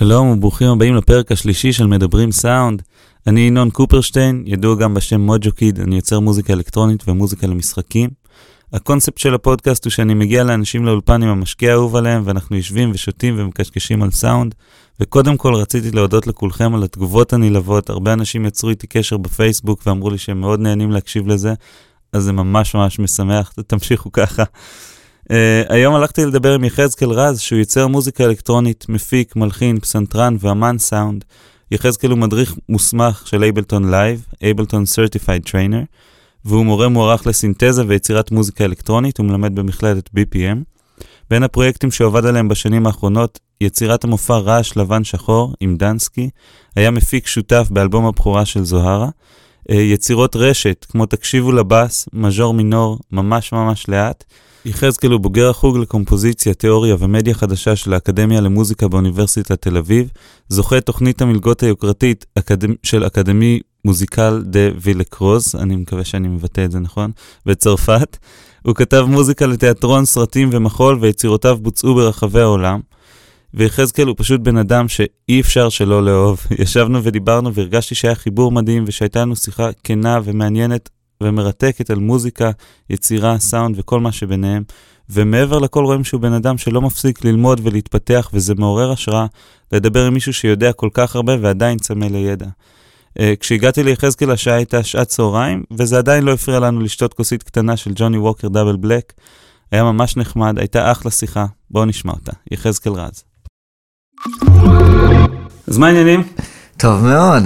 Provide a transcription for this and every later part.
שלום וברוכים הבאים לפרק השלישי של מדברים סאונד. אני ינון קופרשטיין, ידוע גם בשם מוג'ו קיד, אני יוצר מוזיקה אלקטרונית ומוזיקה למשחקים. הקונספט של הפודקאסט הוא שאני מגיע לאנשים לאולפן עם המשקיע האהוב עליהם, ואנחנו יושבים ושותים ומקשקשים על סאונד. וקודם כל רציתי להודות לכולכם על התגובות הנלהבות, הרבה אנשים יצרו איתי קשר בפייסבוק ואמרו לי שהם מאוד נהנים להקשיב לזה, אז זה ממש ממש משמח, תמשיכו ככה. אה, היום הלכתי לדבר עם יחזקאל רז, שהוא יוצר מוזיקה אלקטרונית, מפיק, מלחין, פסנתרן ואמן סאונד. יחזקאל הוא מדריך מוסמך של Ableton Live, Ableton Certified Trainer, והוא מורה מוערך לסינתזה ויצירת מוזיקה אלקטרונית, הוא מלמד במכללת BPM. בין הפרויקטים שהוא עבד עליהם בשנים האחרונות, יצירת המופע רעש לבן שחור עם דנסקי, היה מפיק שותף באלבום הבכורה של זוהרה. אה, יצירות רשת, כמו תקשיבו לבאס, מז'ור מינור, ממש ממש לאט. יחזקאל הוא בוגר החוג לקומפוזיציה, תיאוריה ומדיה חדשה של האקדמיה למוזיקה באוניברסיטת תל אביב, זוכה תוכנית המלגות היוקרתית אקדמ... של אקדמי מוזיקל דה וילקרוז, אני מקווה שאני מבטא את זה נכון, בצרפת. הוא כתב מוזיקה לתיאטרון, סרטים ומחול, ויצירותיו בוצעו ברחבי העולם. ויחזקאל הוא פשוט בן אדם שאי אפשר שלא לאהוב. ישבנו ודיברנו והרגשתי שהיה חיבור מדהים ושהייתה לנו שיחה כנה ומעניינת ומרתקת על מוזיקה, יצירה, סאונד וכל מה שביניהם. ומעבר לכל רואים שהוא בן אדם שלא מפסיק ללמוד ולהתפתח, וזה מעורר השראה לדבר עם מישהו שיודע כל כך הרבה ועדיין צמא לידע. Uh, כשהגעתי ליחזקאל השעה הייתה שעת צהריים, וזה עדיין לא הפריע לנו לשתות כוסית קטנה של ג'וני ווקר דאבל בלק. היה ממש נחמד, הייתה אחלה שיחה, בואו נשמע אותה. יחזקאל רז. אז מה העניינים? טוב מאוד,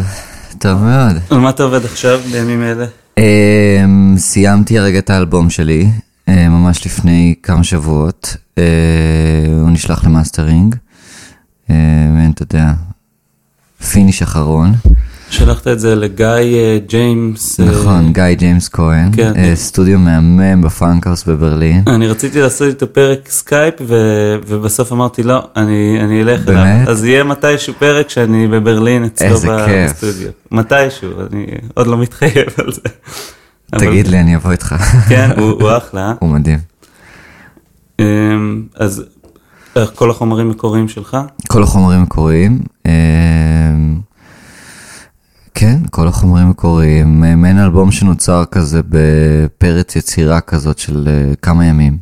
טוב מאוד. על מה אתה עובד עכשיו, בימים אלה? אמ, סיימתי הרגע את האלבום שלי, אה, ממש לפני כמה שבועות. אה, הוא נשלח למאסטרינג. אה, אתה יודע, finish אחרון. שלחת את זה לגיא ג'יימס. נכון, גיא ג'יימס כהן. כן. סטודיו מהמם ב Funkhaus בברלין. אני רציתי לעשות איתו פרק סקייפ, ובסוף אמרתי לא, אני, אלך אליו. באמת? אז יהיה מתישהו פרק שאני בברלין אצלו. בסטודיו. מתישהו, אני עוד לא מתחייב על זה. תגיד לי, אני אבוא איתך. כן, הוא, אחלה. אה? הוא מדהים. אמ, אז כל החומרים מקוריים שלך? כל החומרים מקוריים. כן, כל החומרים מקוריים. אה, מעין אלבום שנוצר כזה בפרץ יצירה כזאת של אה, כמה ימים.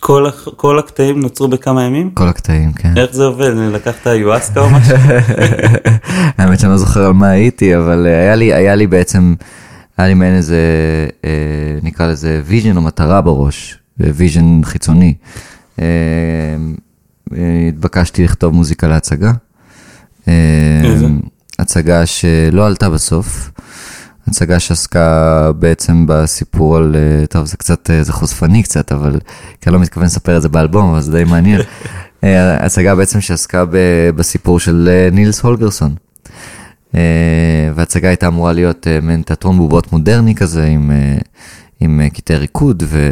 כל, כל הקטעים נוצרו בכמה ימים? כל הקטעים, כן. איך זה עובד? לקחת איואסקה או משהו? האמת שאני לא זוכר על מה הייתי, אבל אה, היה לי, היה לי בעצם, היה לי מעין איזה, נקרא לזה vision או מטרה בראש, vision חיצוני. התבקשתי לכתוב מוזיקה להצגה. איזה? הצגה שלא עלתה בסוף. הצגה שעסקה בעצם בסיפור על, אה, טוב זה קצת, אה, זה חושפני קצת, אבל כי אני לא מתכוון לספר את זה באלבום, אבל זה די מעניין. אה, הצגה בעצם שעסקה בסיפור של נילס הולגרסון. וההצגה הייתה אמורה להיות מעין תיאטרון בובות מודרני כזה, עם, עם קטעי ריקוד, ו,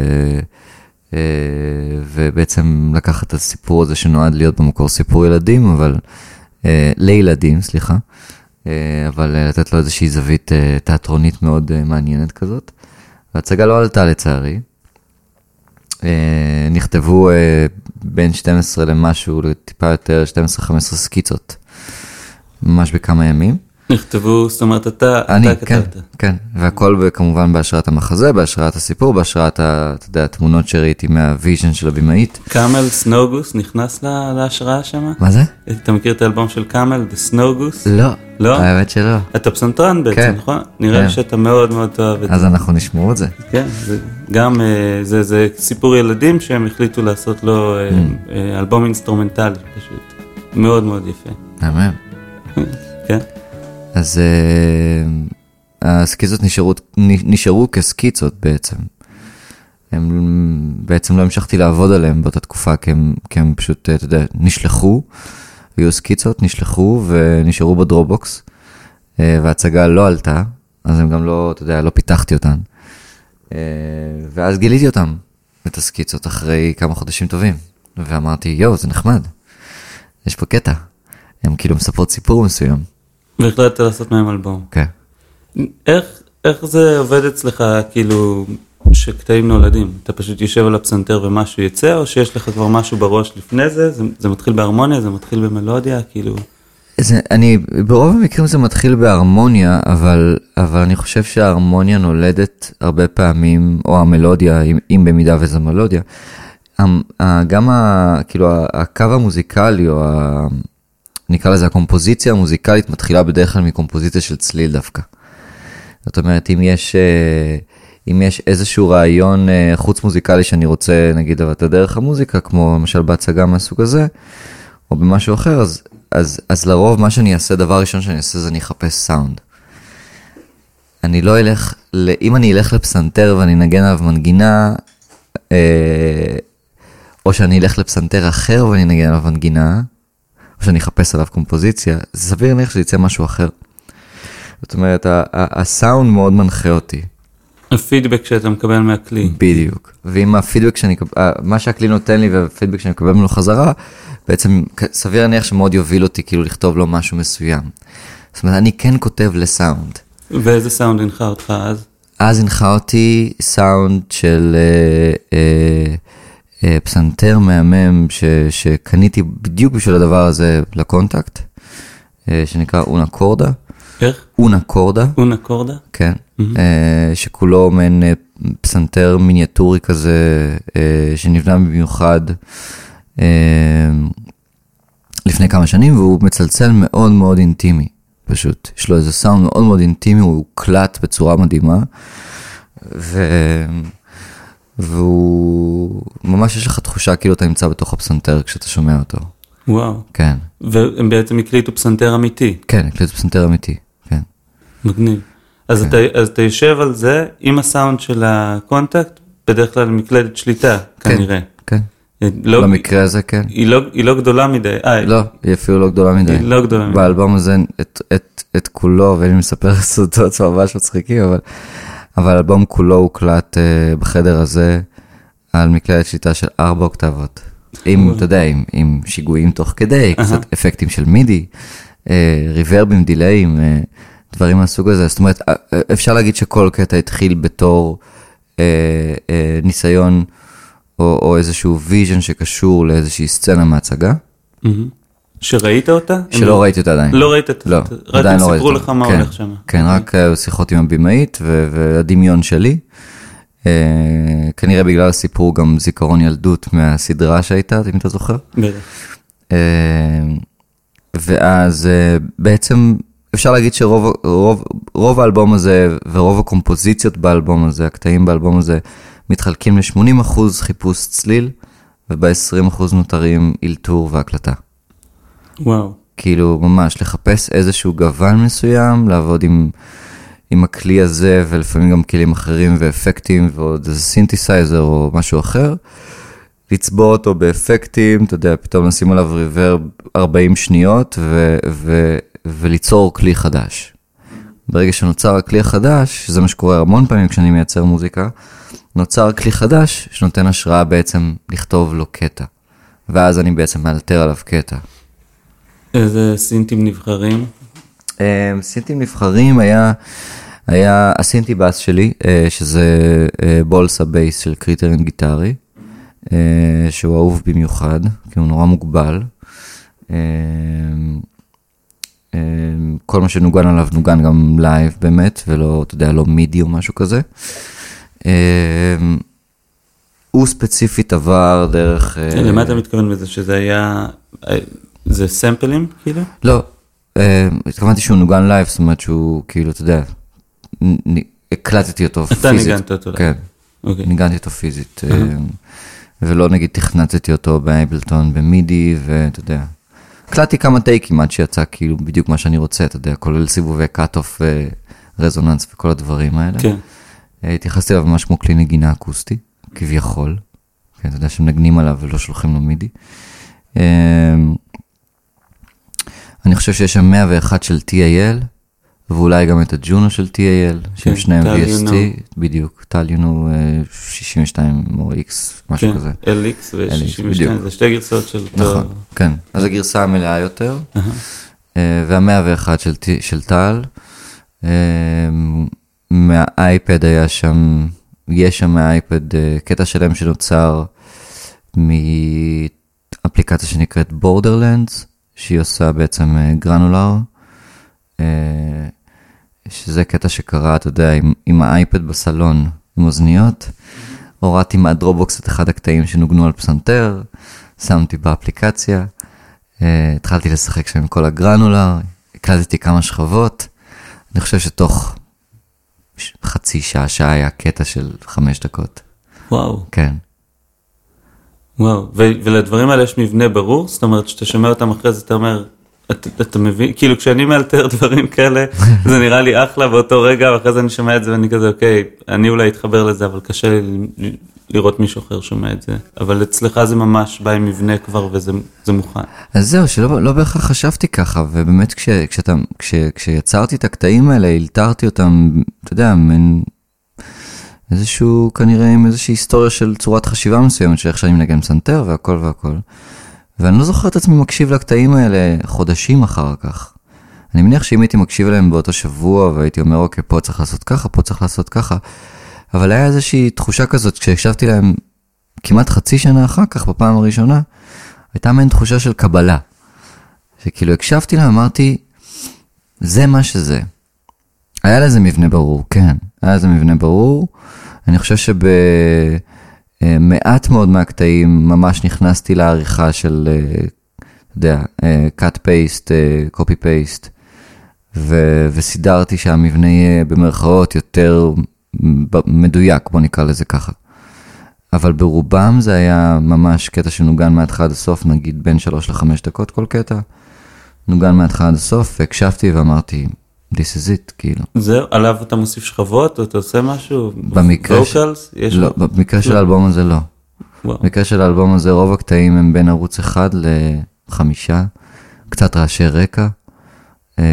ובעצם לקחת את הסיפור הזה שנועד להיות במקור סיפור ילדים, אבל לילדים, סליחה. אה, אבל אה, לתת לו איזושהי זווית אה, תיאטרונית מאוד מעניינת כזאת. ההצגה לא עלתה לצערי. נכתבו בין 12 למשהו לטיפה יותר, 12-15 סקיצות, ממש בכמה ימים. נכתבו, זאת אומרת, אתה, אני, אתה כן, כתבת. כן, והכל ב- כמובן בהשראת המחזה, בהשראת הסיפור, בהשראת, אתה יודע, התמונות שראיתי מה vision של הבמאית. Camel Snow Goose נכנס לה- להשראה שם? מה זה? אתה מכיר את האלבום של Camel, The Snow Goose? לא. לא? האמת שלא. אתה פסנתרן בעצם, כן. נכון? נראה לי כן. שאתה מאוד מאוד תאהב את זה. אז אנחנו נשמעו את זה. כן, זה גם, אה, זה, זה סיפור ילדים שהם החליטו לעשות לו אה, אמ. אה, אלבום אינסטרומנטלי פשוט. מאוד מאוד יפה. מהמם. אז אה, הסקיצות נשארו, נשארו כסקיצות בעצם. הם, בעצם לא המשכתי לעבוד עליהם באותה תקופה, כי הם, כי הם פשוט, אה, אתה יודע, נשלחו, היו סקיצות, נשלחו ונשארו בדרופבוקס, uh, וההצגה לא עלתה, אז הם גם לא, אתה יודע, לא פיתחתי אותן. Uh, ואז גיליתי אותם, את הסקיצות, אחרי כמה חודשים טובים, ואמרתי, יואו, זה נחמד, יש פה קטע. הם כאילו מספרות סיפור מסוים. והחלטת לעשות מהם אלבום. כן. איך, איך זה עובד אצלך, כאילו, שקטעים נולדים? אתה פשוט יושב על הפסנתר ומשהו יצא, או שיש לך כבר משהו בראש לפני זה? זה, זה מתחיל בהרמוניה, זה מתחיל במלודיה, כאילו... זה, אני, ברוב המקרים זה מתחיל בהרמוניה, אבל, אבל אני חושב שההרמוניה נולדת הרבה פעמים, או המלודיה, אם, אם במידה וזו מלודיה, גם ה, כאילו, הקו המוזיקלי, או ה, נקרא לזה הקומפוזיציה המוזיקלית, מתחילה בדרך כלל מקומפוזיציה של צליל דווקא. זאת אומרת, אם יש, אה, אם יש איזשהו רעיון אה, חוץ מוזיקלי שאני רוצה, נגיד, לבטא דרך המוזיקה, כמו למשל בהצגה מהסוג הזה, או במשהו אחר, אז, אז, אז לרוב מה שאני אעשה, דבר ראשון שאני אעשה זה אני אחפש סאונד. אני לא אלך. אם אני אלך לפסנתר ואני אנגן עליו מנגינה, אה, או שאני אלך לפסנתר אחר ואני אנגן עליו מנגינה, או שאני אחפש עליו קומפוזיציה, זה סביר להניח שזה יצא משהו אחר. זאת אומרת, הסאונד מאוד מנחה אותי. הפידבק שאתה מקבל מהכלי. בדיוק. ואם הפידבק שאני, מה שהכלי נותן לי והפידבק שאני מקבל ממנו חזרה, בעצם סביר להניח שמאוד יוביל אותי כאילו לכתוב לו משהו מסוים. זאת אומרת, אני כן כותב לסאונד. ואיזה סאונד הנחה אותך אז? אז הנחה אותי סאונד של אה, אה, פסנתר מהמם ש, שקניתי בדיוק בשביל הדבר הזה לקונטקט, אה, שנקרא אונה קורדה. איך? אונה קורדה. אונה קורדה? כן, אה, שכולו מעין אה, פסנתר מיניאטורי כזה, אה, שנבנה במיוחד אה, לפני כמה שנים, והוא מצלצל מאוד מאוד אינטימי, פשוט. יש לו איזה סאונד מאוד מאוד אינטימי, הוא קלט בצורה מדהימה, ו... והוא, ממש יש לך תחושה כאילו אתה נמצא בתוך הפסנתר כשאתה שומע אותו. וואו. כן, והם בעצם הקליטו פסנתר אמיתי. כן, הקליט פסנתר אמיתי, כן. מגניב. אז, כן. אתה, אז אתה יושב על זה עם הסאונד של ה Kontakt, בדרך כלל מקלדת שליטה, כנראה. כן, לא, במקרה הזה כן. היא, לא, היא לא גדולה מדי. אה, לא, היא אפילו לא גדולה מדי. היא לא גדולה מדי. באלבום הזה, את, את, את כולו, ואני מספר סודות ממש מצחיקים, אבל, אבל האלבום כולו הוקלט אה, בחדר הזה על מקלדת שליטה של ארבע אוקטבות. עם, אתה יודע, עם, עם שיגועים תוך כדי, קצת אפקטים של MIDI, ריברבים, דיליים, אה, דברים מהסוג הזה. זאת אומרת, אפשר להגיד שכל קטע התחיל בתור ניסיון או, או איזשהו vision שקשור לאיזושהי סצנה מהצגה, מהמם. שראית אותה? שלא ראיתי אותה עדיין. לא ראית את לא, רק עדיין הם לא ראיתי סיפרו אותה. לך מה כן, הולך שם. כן, רק אה, שיחות עם הבמאית והדמיון שלי. אה, כנראה בגלל הסיפור גם זיכרון ילדות מהסדרה שהייתה, אם אתה זוכר. בטח. אה, ואז בעצם אפשר להגיד שרוב רוב, רוב האלבום הזה ורוב הקומפוזיציות באלבום הזה, הקטעים באלבום הזה, מתחלקים ל-80% חיפוש צליל, וב-20% נותרים אלתור והקלטה. וואו. כאילו ממש לחפש איזשהו גוון מסוים, לעבוד עם, עם הכלי הזה ולפעמים גם כלים אחרים ואפקטים ועוד איזה סינתסייזר או משהו אחר. לצבוע אותו באפקטים, אתה יודע, פתאום לשים עליו reverb 40 שניות ו- ו- וליצור כלי חדש. ברגע שנוצר הכלי החדש, שזה מה שקורה המון פעמים כשאני מייצר מוזיקה, נוצר כלי חדש שנותן השראה בעצם לכתוב לו קטע. ואז אני בעצם מאלתר עליו קטע. איזה סינטים נבחרים. אמ, סינטים נבחרים היה, היה ה synth bass שלי, אה, שזה אה, Bolsa Bass של Critter & Guitari, אה, שהוא אהוב במיוחד, כי הוא נורא מוגבל. אמ, אמ, כל מה שנוגן עליו נוגן גם live באמת, ולא, אתה יודע, לא MIDI או משהו כזה. הוא ספציפית עבר דרך... למה אתה מתכוון בזה? שזה היה... אה, זה samples כאילו? לא, אה, התכוונתי שהוא נוגן live, זאת אומרת שהוא כאילו, אתה יודע, הקלטתי אותו פיזית. אתה ניגנת אותו. כן, אוקיי. ניגנתי אותו פיזית. אה, ולא נגיד תכנתתי אותו ב Ableton ב MIDI, ואתה יודע. הקלטתי כמה takes עד שיצא כאילו בדיוק מה שאני רוצה, אתה יודע, כולל סיבובי cutoff ו resonance וכל הדברים האלה. כן. אה, התייחסתי אליו ממש כמו כלי נגינה אקוסטי, כביכול. כן, אתה יודע שמנגנים עליו ולא שולחים לו MIDI. אה, אני חושב שיש שם 101 של TAL, ואולי גם את הג'ונו של TAL, שהם כן, שניהם VST. בדיוק, טל יונו אה, 62 או X, משהו כן. כזה. LX ו-62, בדיוק. זה שתי גרסאות של אותו... נכון, כן. אז הגרסה המלאה יותר. אה, וה-101 של, של טל, אה, מהאייפד היה שם, יש שם מהאייפד אה, קטע שלם שנוצר מאפליקציה שנקראת בורדרלנדס, שהיא עושה בעצם אה, גרנולר, אה, שזה קטע שקרה, אתה יודע, עם, עם האייפד בסלון, עם אוזניות. הורדתי מהדרובוקס את אחד הקטעים שנוגנו על פסנתר, שמתי באפליקציה, אה, התחלתי לשחק שם עם כל הגרנולר, הקלטתי כמה שכבות. אני חושב שתוך חצי שעה, שעה היה קטע של חמש דקות. וואו, כן. וואו. ולדברים האלה יש מבנה ברור? זאת אומרת, כשאתה שומע אותם אחרי זה, אתה אומר, אתה, אתה מבין, כאילו כשאני מאלתר דברים כאלה, זה נראה לי אחלה באותו רגע, ואחרי זה אני שומע את זה ואני כזה, אוקיי, אני אולי אתחבר לזה, אבל קשה לי לראות מישהו אחר שומע את זה. אבל אצלך זה ממש בא עם מבנה כבר וזה זה מוכן. אז זהו, שלא לא בהכרח חשבתי ככה, ובאמת כש, כשאתה, כש, כשיצרתי את הקטעים האלה, הלתרתי אותם, אתה יודע, מין איזשהו, כנראה עם איזושהי היסטוריה של צורת חשיבה מסוימת, של איך שאני מנגן פסנתר והכל והכל. ואני לא זוכר את עצמי מקשיב לקטעים האלה חודשים אחר כך. אני מניח שאם הייתי מקשיב אליהם באותו שבוע והייתי אומר, אוקיי, פה צריך לעשות ככה, פה צריך לעשות ככה, אבל היה איזושהי תחושה כזאת, כשהקשבתי להם כמעט חצי שנה אחר כך, בפעם הראשונה, הייתה מעין תחושה של קבלה. שכאילו הקשבתי להם, אמרתי, זה מה שזה. היה לזה מבנה ברור, כן, היה לזה מבנה ברור. אני חושב שבמעט מאוד מהקטעים ממש נכנסתי לעריכה של, אה, אתה יודע, אה, cut paste, אה, copy paste, ו- וסידרתי שהמבנה יהיה במרכאות יותר מדויק, בוא נקרא לזה ככה. אבל ברובם זה היה ממש קטע שנוגן מההתחלה עד הסוף, נגיד בין 3 ל-5 דקות כל קטע. נוגן מההתחלה עד הסוף, והקשבתי ואמרתי, this is it, כאילו. זהו, עליו אתה מוסיף שכבות, או אתה עושה משהו? במקרה ש- vocals? יש לא, לו? במקרה של האלבום הזה לא. וואו. במקרה של האלבום הזה רוב הקטעים הם בין ערוץ אחד לחמישה, קצת רעשי רקע, אה,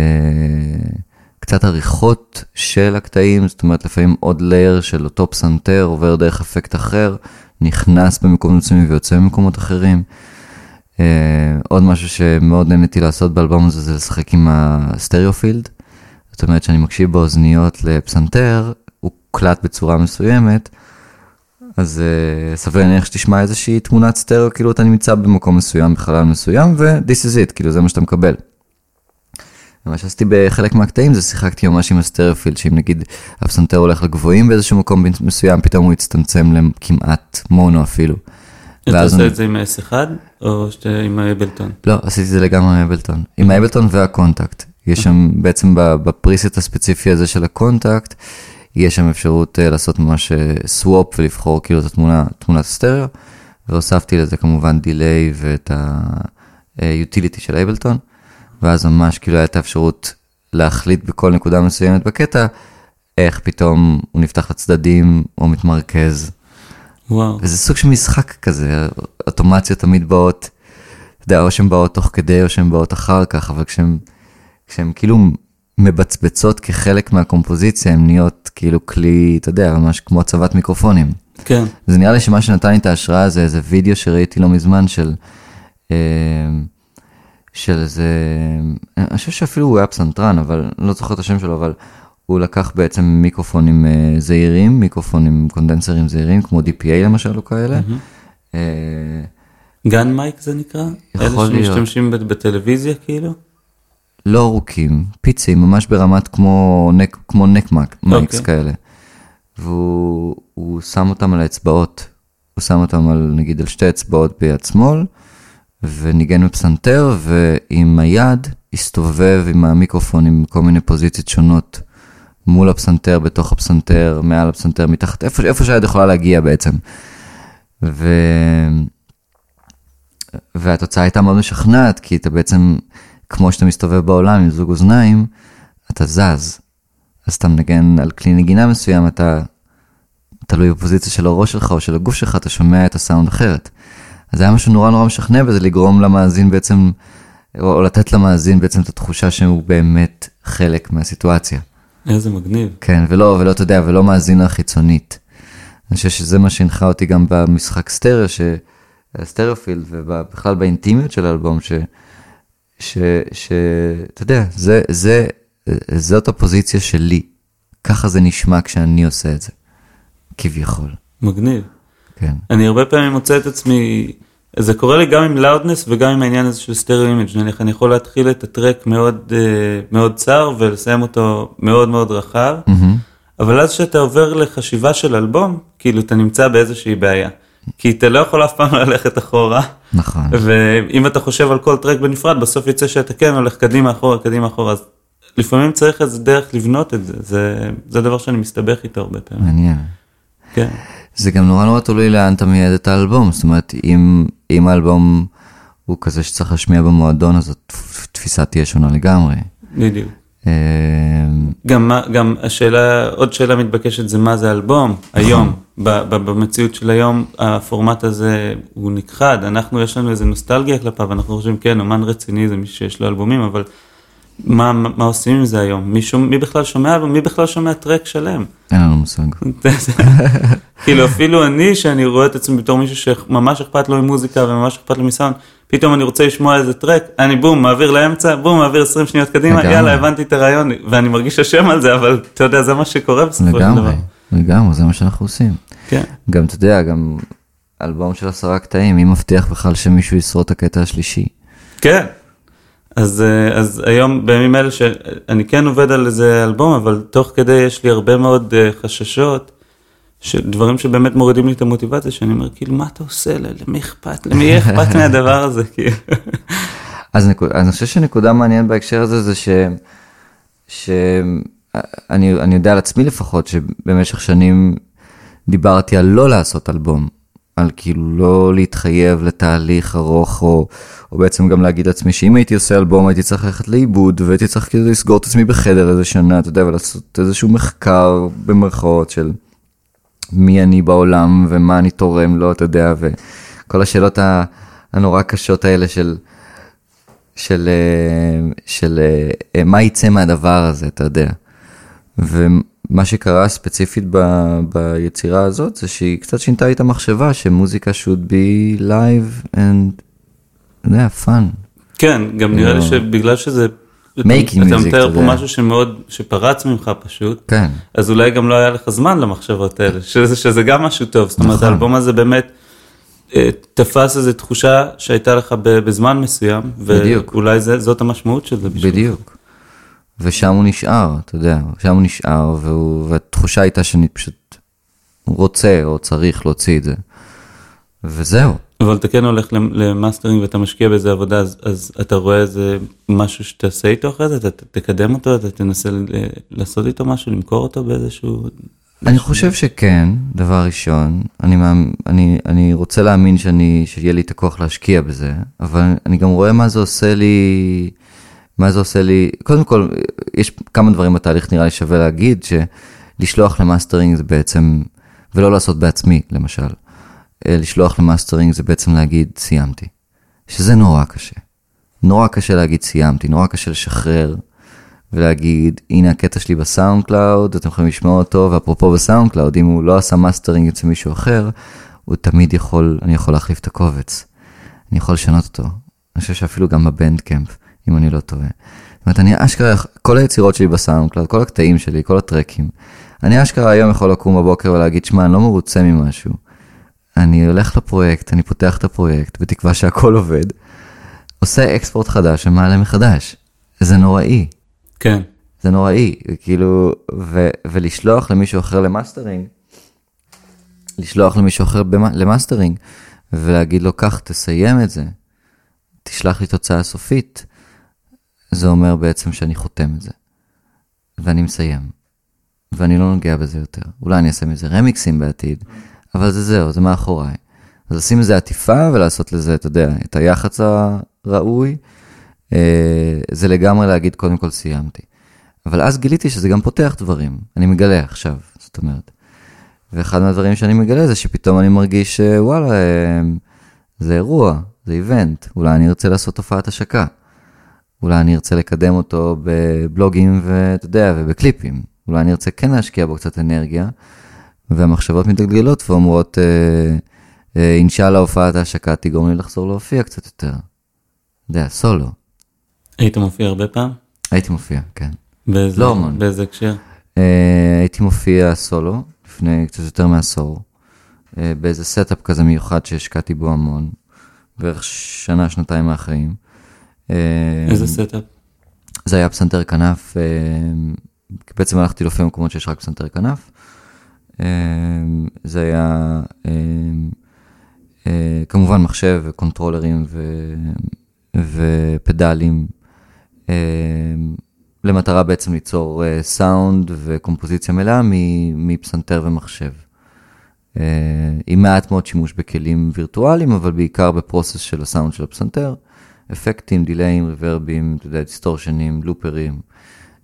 קצת עריכות של הקטעים, זאת אומרת לפעמים עוד לייר של אותו פסנתר עובר דרך אפקט אחר, נכנס במקומות מסוימים ויוצא במקומות אחרים. אה, עוד משהו שמאוד נהניתי לעשות באלבום הזה זה לשחק עם ה stereo field. זאת אומרת שאני מקשיב באוזניות לפסנתר, הוא קלט בצורה מסוימת, אז uh, סביר להניח שתשמע איזושהי תמונת סטריאו, כאילו אתה נמצא במקום מסוים, בחלל מסוים, ו-this is it, כאילו זה מה שאתה מקבל. ומה שעשיתי בחלק מהקטעים זה שיחקתי ממש עם ה stereo field, שאם נגיד הפסנתר הולך לגבוהים באיזשהו מקום מסוים, פתאום הוא יצטמצם לכמעט מונו אפילו. אתה עושה אני- את זה עם S1, או עם ה Ableton? לא, עשיתי את זה לגמרי עם ה Ableton. עם ה Ableton וה Kontakt. יש שם בעצם ב preset הספציפי הזה של ה Kontakt, יש שם אפשרות uh, לעשות ממש swap ולבחור כאילו את התמונה, תמונת סטריאו, והוספתי לזה כמובן delay ואת ה-utility של Ableton, ואז ממש כאילו הייתה האפשרות להחליט בכל נקודה מסוימת בקטע, איך פתאום הוא נפתח לצדדים או מתמרכז. וואו. וזה סוג של משחק כזה, אוטומציות תמיד באות, אתה יודע, או שהן באות תוך כדי או שהן באות אחר כך, אבל כשהן, כשהן כאילו מבצבצות כחלק מהקומפוזיציה, הן נהיות כאילו כלי, אתה יודע, ממש כמו הצבת מיקרופונים. כן. זה נראה לי שמה שנתן לי את ההשראה זה איזה וידאו שראיתי לא מזמן של, אה, של איזה, אני חושב שאפילו הוא היה פסנתרן, אבל לא זוכר את השם שלו, אבל הוא לקח בעצם מיקרופונים אה, זעירים, מיקרופונים קונדנסרים זעירים, כמו DPA למשל או כאלה. אה, גן מייק זה נקרא? יכול אלה להיות. שמשתמשים ב- בטלוויזיה כאילו? לא ארוכים, פיצים, ממש ברמת כמו נק, כמו נק מק, מייקס אוקיי. כאלה. והוא הוא שם אותם על האצבעות. הוא שם אותם על, נגיד, על שתי אצבעות ביד שמאל, וניגן בפסנתר, ועם היד הסתובב עם המיקרופון עם כל מיני פוזיציות שונות מול הפסנתר, בתוך הפסנתר, מעל הפסנתר, מתחת, איפה, איפה שהיד יכולה להגיע בעצם. ו... והתוצאה הייתה מאוד משכנעת, כי אתה בעצם, כמו שאתה מסתובב בעולם עם זוג אוזניים, אתה זז. אז אתה מנגן על כלי נגינה מסוים, אתה תלוי בפוזיציה של הראש שלך או של הגוף שלך, אתה שומע את הסאונד אחרת. אז זה היה משהו נורא נורא משכנע בזה לגרום למאזין בעצם, או, לתת למאזין בעצם את התחושה שהוא באמת חלק מהסיטואציה. איזה מגניב. כן, ולא, ולא, אתה יודע, ולא מאזינה חיצונית. אני חושב שזה מה שהנחה אותי גם במשחק סטריאו, ש... stereo field, ובכלל באינטימיות של האלבום, ש... ש... ש... אתה יודע, זה, זה, זאת הפוזיציה שלי. ככה זה נשמע כשאני עושה את זה. כביכול. מגניב. כן. אני הרבה פעמים מוצא את עצמי זה קורה לי גם עם loudness וגם עם העניין הזה של stereo image, נניח אני יכול להתחיל את ה track מאוד, אה, מאוד צר ולסיים אותו מאוד מאוד רחב, אבל אז כשאתה עובר לחשיבה של אלבום, כאילו אתה נמצא באיזושהי בעיה. כי אתה לא יכול אף פעם ללכת אחורה, נכון. ואם אתה חושב על כל track בנפרד, בסוף יצא שאתה כן הולך קדימה אחורה, קדימה אחורה, אז לפעמים צריך איזה דרך לבנות את זה, זה, זה דבר שאני מסתבך איתו הרבה פעמים. מעניין. כן. זה גם נורא נורא תלוי לאן אתה מייעד את האלבום, זאת אומרת, אם, אם האלבום הוא כזה שצריך להשמיע במועדון, אז התפיסה תהיה שונה לגמרי. בדיוק. אה, גם, גם השאלה, עוד שאלה מתבקשת זה מה זה אלבום היום, ב- ב- במציאות של היום הפורמט הזה הוא נכחד, אנחנו יש לנו איזה נוסטלגיה כלפיו, אנחנו חושבים כן, אומן רציני זה מי שיש לו אלבומים, אבל מה, מה עושים עם זה היום? מי, שומע, מי בכלל שומע אלבום? מי בכלל שומע טרק שלם? אין לנו מושג. כאילו אפילו אני, שאני רואה את עצמי בתור מישהו שממש אכפת לו ממוזיקה וממש אכפת לו מסאונד, פתאום אני רוצה לשמוע איזה טרק, אני בום, מעביר לאמצע, בום, מעביר 20 שניות קדימה, לגמרי. יאללה, הבנתי את הרעיון, ואני מרגיש אשם על זה, אבל אתה יודע, זה מה שקורה בסופו של דבר. לגמרי, לגמרי, זה מה שאנחנו עושים. כן, גם, אתה יודע, גם אלבום של עשרה קטעים, מי מבטיח בכלל שמישהו ישרוד את הקטע השלישי? כן. אז, אה, אז היום, בימים אלה שאני כן עובד על איזה אלבום, אבל תוך כדי יש לי הרבה מאוד אה, חששות, דברים שבאמת מורידים לי את המוטיבציה, שאני אומר, כאילו, מה אתה עושה? למי אכפת? למי יהיה אכפת מהדבר הזה? כאילו. אז נקוד, אני חושב שנקודה מעניינת בהקשר הזה זה ש... שאני אני יודע על עצמי לפחות, שבמשך שנים דיברתי על לא לעשות אלבום, על כאילו לא להתחייב לתהליך ארוך, או, או בעצם גם להגיד לעצמי שאם הייתי עושה אלבום הייתי צריך ללכת לאיבוד, והייתי צריך כאילו לסגור את עצמי בחדר איזה שנה, אתה יודע, ולעשות איזשהו מחקר במרכאות של מי אני בעולם ומה אני תורם לו, אתה יודע, וכל השאלות הנורא קשות האלה של... של, אה, של אה, מה יצא מהדבר הזה, אתה יודע. ומה שקרה ספציפית ב, ביצירה הזאת, זה שהיא קצת שינתה לי את המחשבה שמוזיקה should be live and, אתה יודע, fun. כן, גם נראה לי שבגלל שזה... לא. Making אתה מתאר פה. משהו שמאוד, שפרץ ממך פשוט, כן, אז אולי גם לא היה לך זמן למחשבות האלה, שזה, שזה גם משהו טוב, זאת אומרת, נכון. האלבום הזה באמת אה, תפס איזו תחושה שהייתה לך בזמן מסוים, בדיוק. ואולי זה, זאת המשמעות של זה בשביל. בדיוק. ושם הוא נשאר, אתה יודע, שם הוא נשאר, והוא, והתחושה הייתה שאני פשוט רוצה או צריך להוציא את זה. וזהו. אבל אתה כן הולך למ- למאסטרינג ואתה משקיע באיזה עבודה, אז, אז אתה רואה איזה משהו שתעשה איתו אחרי זה, אתה תקדם אותו, אתה תנסה לעשות איתו משהו, למכור אותו באיזשהו... אני חושב שכן, דבר ראשון, אני, אני, אני רוצה להאמין שאני, שיהיה לי את הכוח להשקיע בזה, אבל אני גם רואה מה זה עושה לי, מה זה עושה לי, קודם כל, יש כמה דברים בתהליך נראה לי שווה להגיד, שלשלוח למאסטרינג זה בעצם, ולא לעשות בעצמי, למשל, לשלוח למאסטרינג זה בעצם להגיד סיימתי, שזה נורא קשה. נורא קשה להגיד סיימתי, נורא קשה לשחרר. ולהגיד, הנה הקטע שלי ב SoundCloud, אתם יכולים לשמוע אותו, ואפרופו ב SoundCloud, אם הוא לא עשה מאסטרינג אצל מישהו אחר, הוא תמיד יכול, אני יכול להחליף את הקובץ. אני יכול לשנות אותו. אני חושב שאפילו גם ב Bandcamp, אם אני לא טועה. זאת אומרת, אני אשכרה, כל היצירות שלי ב SoundCloud, כל הקטעים שלי, כל הtrackים, אני אשכרה היום יכול לקום בבוקר ולהגיד, שמע, אני לא מרוצה ממשהו. אני הולך לפרויקט, אני פותח את הפרויקט, בתקווה שהכל עובד, עושה export חדש ומעלה מחדש. זה נוראי. כן, זה נוראי, כאילו, ו, ולשלוח למישהו אחר למאסטרינג, לשלוח למישהו אחר במ, למאסטרינג, ולהגיד לו, קח, תסיים את זה, תשלח לי תוצאה סופית, זה אומר בעצם שאני חותם את זה, ואני מסיים, ואני לא נוגע בזה יותר. אולי אני אעשה מזה רמיקסים בעתיד, אבל זה זהו, זה מאחוריי. אז לשים לזה עטיפה ולעשות לזה, אתה יודע, את היח"צ הראוי, אה, זה לגמרי להגיד, קודם כל סיימתי. אבל אז גיליתי שזה גם פותח דברים, אני מגלה עכשיו, זאת אומרת. ואחד מהדברים שאני מגלה זה שפתאום אני מרגיש שוואלה, אה, זה אירוע, זה איבנט, אולי אני ארצה לעשות הופעת השקה. אולי אני ארצה לקדם אותו בבלוגים ואתה יודע, ובקליפים. אולי אני ארצה כן להשקיע בו קצת אנרגיה, והמחשבות מתגלגלות ואומרות, אה, אה, אינשאללה הופעת ההשקה תגרום לי לחזור להופיע קצת יותר. אתה יודע, סולו. היית מופיע הרבה פעם? הייתי מופיע, כן. באיזה, לא המון. באיזה הקשר? אה, הייתי מופיע סולו לפני קצת יותר מעשור, אה, באיזה setup כזה מיוחד שהשקעתי בו המון, בערך שנה, שנתיים מהחיים. אה, איזה setup? זה היה פסנתר כנף, אה, בעצם הלכתי להופיע במקומות שיש רק פסנתר כנף. אה, זה היה אה, אה, כמובן מחשב וקונטרולרים ו, ופדלים, אה, למטרה בעצם ליצור אה, סאונד וקומפוזיציה מלאה מפסנתר ומחשב. אה, עם מעט מאוד שימוש בכלים וירטואליים, אבל בעיקר בפרוסס של הסאונד של הפסנתר. אפקטים, דיליים, ריברבים, אתה יודע, דיסטורשנים, לופרים.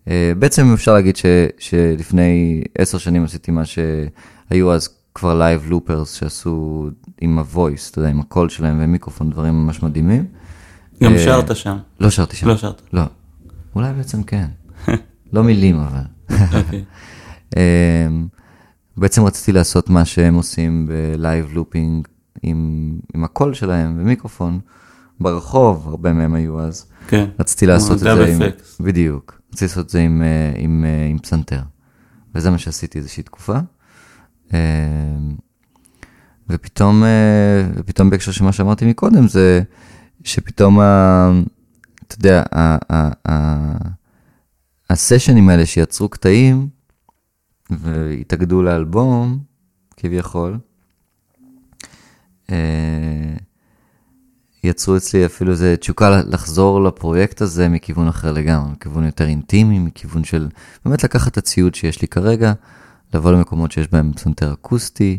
אה, בעצם אפשר להגיד ש, שלפני עשר שנים עשיתי מה שהיו אז כבר live loopers שעשו עם ה voice, אתה יודע, עם הקול שלהם ומיקרופון, דברים ממש מדהימים. גם אה, שרת שם. לא שרתי שם. לא שרת. לא. אולי בעצם כן. לא מילים אבל. אוקיי. אמ, בעצם רציתי לעשות מה שהם עושים ב live looping עם, עם הקול שלהם ומיקרופון ברחוב, הרבה מהם היו אז. כן. רציתי לעשות את זה עם... בדיוק. רציתי לעשות את זה עם, אה, עם, אה, עם פסנתר. וזה מה שעשיתי איזושהי תקופה. אמ, ופתאום, אה, ופתאום בהקשר של מה שאמרתי מקודם, זה שפתאום, ה, אתה יודע, ה, ה, ה, הסשנים האלה שיצרו קטעים והתאגדו לאלבום, כביכול, אה, יצרו אצלי אפילו איזה תשוקה לחזור לפרויקט הזה מכיוון אחר לגמרי, מכיוון יותר אינטימי, מכיוון של באמת לקחת את הציוד שיש לי כרגע, לבוא למקומות שיש בהם פסנתר אקוסטי,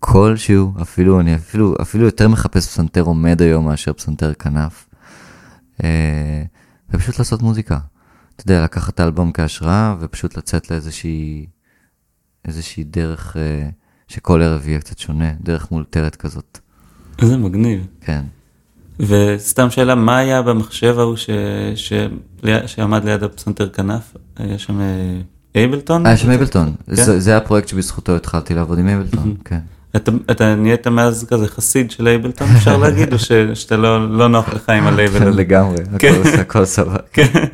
כלשהו, אפילו, אני אפילו, אפילו יותר מחפש פסנתר עומד היום מאשר פסנתר כנף. אה, ופשוט לעשות מוזיקה. אתה יודע, לקחת את האלבום כהשראה ופשוט לצאת לאיזושהי איזושהי דרך אה, שכל ערב יהיה קצת שונה, דרך מאולתרת כזאת. איזה מגניב. כן. וסתם שאלה, מה היה במחשב ההוא ש... ש... שעמד ליד הפסנתר כנף? היה שם אה, אייבלטון? היה שם אייבלטון, כן? זה, זה הפרויקט שבזכותו התחלתי לעבוד עם אייבלטון, כן. אתה, אתה נהיית מאז כזה חסיד של אייבלטון, אפשר להגיד, או ש, שאתה לא, לא נוח לך עם הלייבל הזה? לגמרי, כן. הכל- הכל סבבה. כן,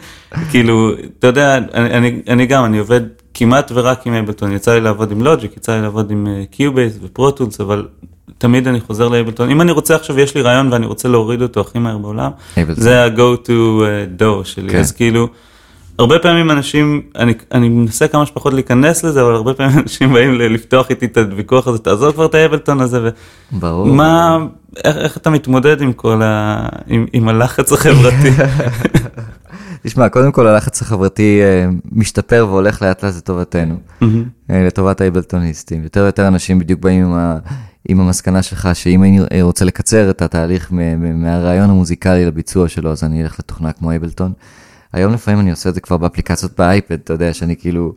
כאילו, אתה יודע, אני, אני, אני גם, אני עובד כמעט ורק עם Ableton, יצא לי לעבוד עם Logic, יצא לי לעבוד עם Cubase ו Pro Tools, אבל תמיד אני חוזר ל Ableton. אם אני רוצה עכשיו, יש לי רעיון ואני רוצה להוריד אותו הכי מהר בעולם, Ableton. זה ה-go to אה, do שלי, כן. אז כאילו, הרבה פעמים אנשים, אני, אני מנסה כמה שפחות להיכנס לזה, אבל הרבה פעמים אנשים באים לפתוח איתי את הוויכוח הזה, תעזוב כבר את ה Ableton הזה, ברור. ומה, איך, איך אתה מתמודד עם כל ה... עם, עם הלחץ החברתי? תשמע, קודם כל הלחץ החברתי אה, משתפר והולך לאט לאט לטובתנו. אה, לטובת האייבלטוניסטים. יותר ויותר אנשים בדיוק באים עם, ה, עם המסקנה שלך, שאם אני אה, רוצה לקצר את התהליך מהרעיון המוזיקלי לביצוע שלו, אז אני אלך לתוכנה כמו אייבלטון. היום לפעמים אני עושה את זה כבר באפליקציות באייפד, אתה יודע, שאני כאילו,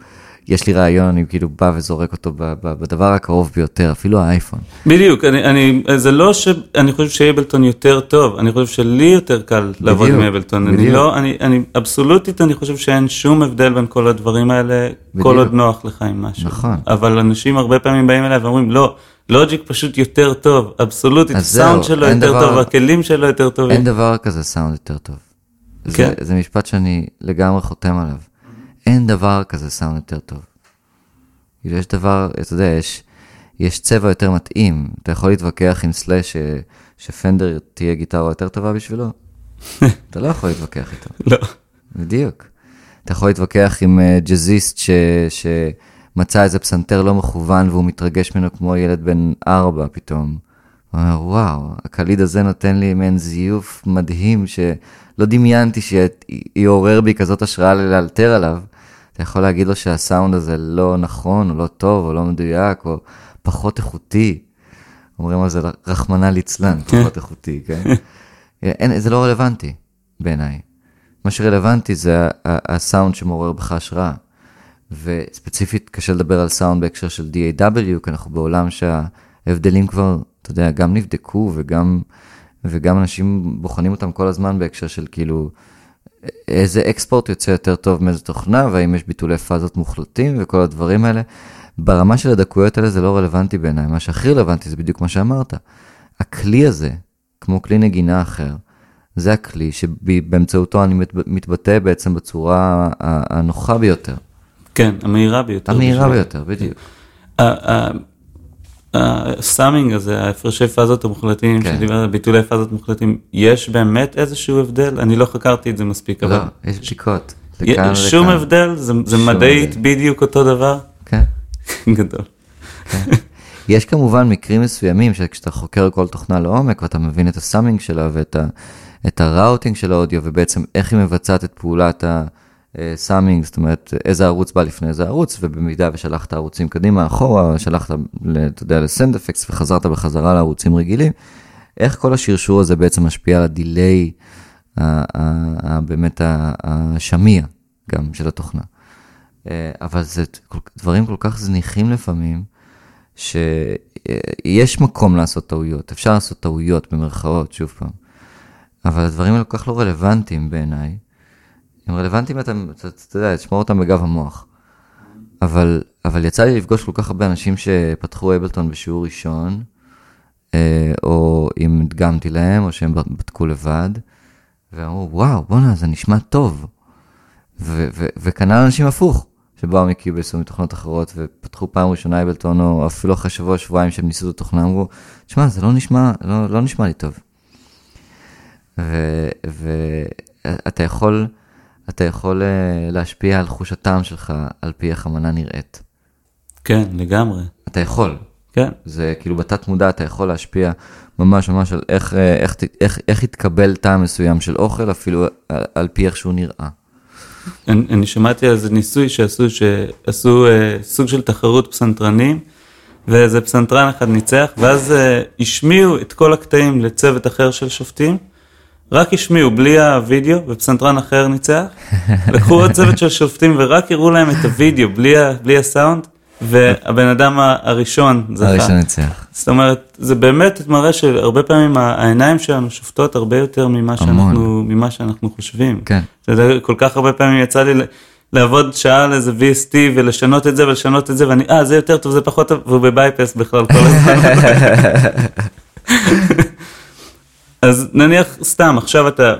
יש לי רעיון, אני כאילו בא וזורק אותו בדבר הקרוב ביותר, אפילו האייפון. בדיוק, אני, אני, זה לא שאני חושב שאייבלטון יותר טוב, אני חושב שלי יותר קל לעבוד עם בדיוק, אייבלטון. אני בדיוק. לא, אני, אני, אבסולוטית, אני חושב שאין שום הבדל בין כל הדברים האלה, בדיוק. כל עוד נוח לך עם משהו. נכון. אבל אנשים הרבה פעמים באים אליי ואומרים, לא, לוג'יק פשוט יותר טוב, אבסולוטית, הסאונד שלו יותר דבר- טוב, הכלים שלו יותר טובים. אין דבר כזה סאונד יותר טוב. כן. זה, זה משפט שאני לגמרי חותם עליו. אין דבר כזה סאונד יותר טוב. כאילו יש דבר, אתה יודע, יש, יש צבע יותר מתאים. אתה יכול להתווכח עם סלאש ש- שפנדר תהיה גיטרה יותר טובה בשבילו? אתה לא יכול להתווכח איתו. לא. בדיוק. אתה יכול להתווכח עם אה, ג'אזיסט ש, שמצא איזה פסנתר לא מכוון והוא מתרגש ממנו כמו ילד בן ארבע פתאום. הוא אומר, וואו, הקליד הזה נותן לי מעין זיוף מדהים שלא דמיינתי שיעורר בי כזאת השראה לאלתר עליו. אתה יכול להגיד לו שהסאונד הזה לא נכון, או לא טוב, או לא מדויק, או פחות איכותי. אומרים על זה רחמנא ליצלן, פחות איכותי, כן? אין, זה לא רלוונטי בעיניי. מה שרלוונטי זה הסאונד שמעורר בך השראה. וספציפית קשה לדבר על סאונד בהקשר של DAW, כי אנחנו בעולם שההבדלים כבר, אתה יודע, גם נבדקו וגם, וגם אנשים בוחנים אותם כל הזמן בהקשר של כאילו, איזה אקספורט יוצא יותר טוב מאיזה תוכנה, והאם יש ביטולי פאזות מוחלטים וכל הדברים האלה. ברמה של הדקויות האלה זה לא רלוונטי בעיניי, מה שהכי רלוונטי זה בדיוק מה שאמרת. הכלי הזה, כמו כלי נגינה אחר, זה הכלי שבאמצעותו אני מת- מתבטא בעצם בצורה הנוחה ביותר, כן, המהירה ביותר. המהירה בשבילי. ביותר, בדיוק. ה- ה- הסאמינג הזה, ההפרשי פאזות המוחלטים, כן. שדיבר על ביטולי פאזות מוחלטים, יש באמת איזשהו הבדל? אני לא חקרתי את זה מספיק, לא, אבל יש בדיקות. לכאן שום ולכאן. הבדל? זה זה מדעית הבדל. בדיוק אותו דבר? כן. גדול. יש כמובן מקרים מסוימים שכשאתה חוקר כל תוכנה לעומק ואתה מבין את ה summing שלה ואת ה, את ה routing של האודיו ובעצם איך היא מבצעת את פעולת ה summing, זאת אומרת איזה ערוץ בא לפני איזה ערוץ ובמידה ושלחת ערוצים קדימה אחורה, שלחת, אתה יודע, ל send effects וחזרת בחזרה לערוצים רגילים, איך כל השרשור הזה בעצם משפיע על ה delay, באמת השמיע גם של התוכנה. אה, אבל זה דברים כל כך זניחים לפעמים, שיש מקום לעשות טעויות, אפשר לעשות טעויות במרכאות, שוב פעם, אבל הדברים האלה כל כך לא רלוונטיים בעיניי. הם רלוונטיים, אתה, אתה, אתה יודע, תשמור אותם בגב המוח. אבל, אבל יצא לי לפגוש כל כך הרבה אנשים שפתחו אייבלטון בשיעור ראשון, אה, או אם הדגמתי להם, או שהם בדקו לבד, ואמרו, וואו, בואנה, זה נשמע טוב. וכנ"ל אנשים הפוך, שבאו מקיובס או מתוכנות אחרות ופתחו פעם ראשונה אייבלטון, או אפילו אחרי שבוע, שבועיים שהם ניסו את התוכנה, אמרו, תשמע, זה לא נשמע, לא, לא נשמע לי טוב. ואתה יכול, אתה יכול אה, להשפיע על חוש הטעם שלך על פי איך המנה נראית. כן, לגמרי. אתה יכול. כן. זה כאילו בתת מודע אתה יכול להשפיע ממש ממש על איך, אה, איך, איך, איך יתקבל טעם מסוים של אוכל, אפילו על, על פי איך שהוא נראה. אני, אני שמעתי על איזה ניסוי שעשו, שעשו אה, סוג של תחרות פסנתרנים, ואיזה פסנתרן אחד ניצח, ואז אה, השמיעו את כל הקטעים לצוות אחר של שופטים, רק השמיעו בלי הוידאו, ופסנתרן אחר ניצח, לקחו עוד צוות של שופטים ורק הראו להם את הוידאו בלי, ה- בלי הסאונד, והבן אדם הראשון זכה. הראשון ניצח. זאת אומרת, זה באמת מראה שהרבה פעמים העיניים שלנו שופטות הרבה יותר ממה. שאנחנו, ממה שאנחנו חושבים. כן. אתה יודע, כל כך הרבה פעמים יצא לי לעבוד שעה על איזה VST ולשנות את זה ולשנות את זה, ואני, אה, זה יותר טוב, זה פחות טוב, והוא בבייפס בכלל כל הזמן. אז נניח, סתם, עכשיו אתה,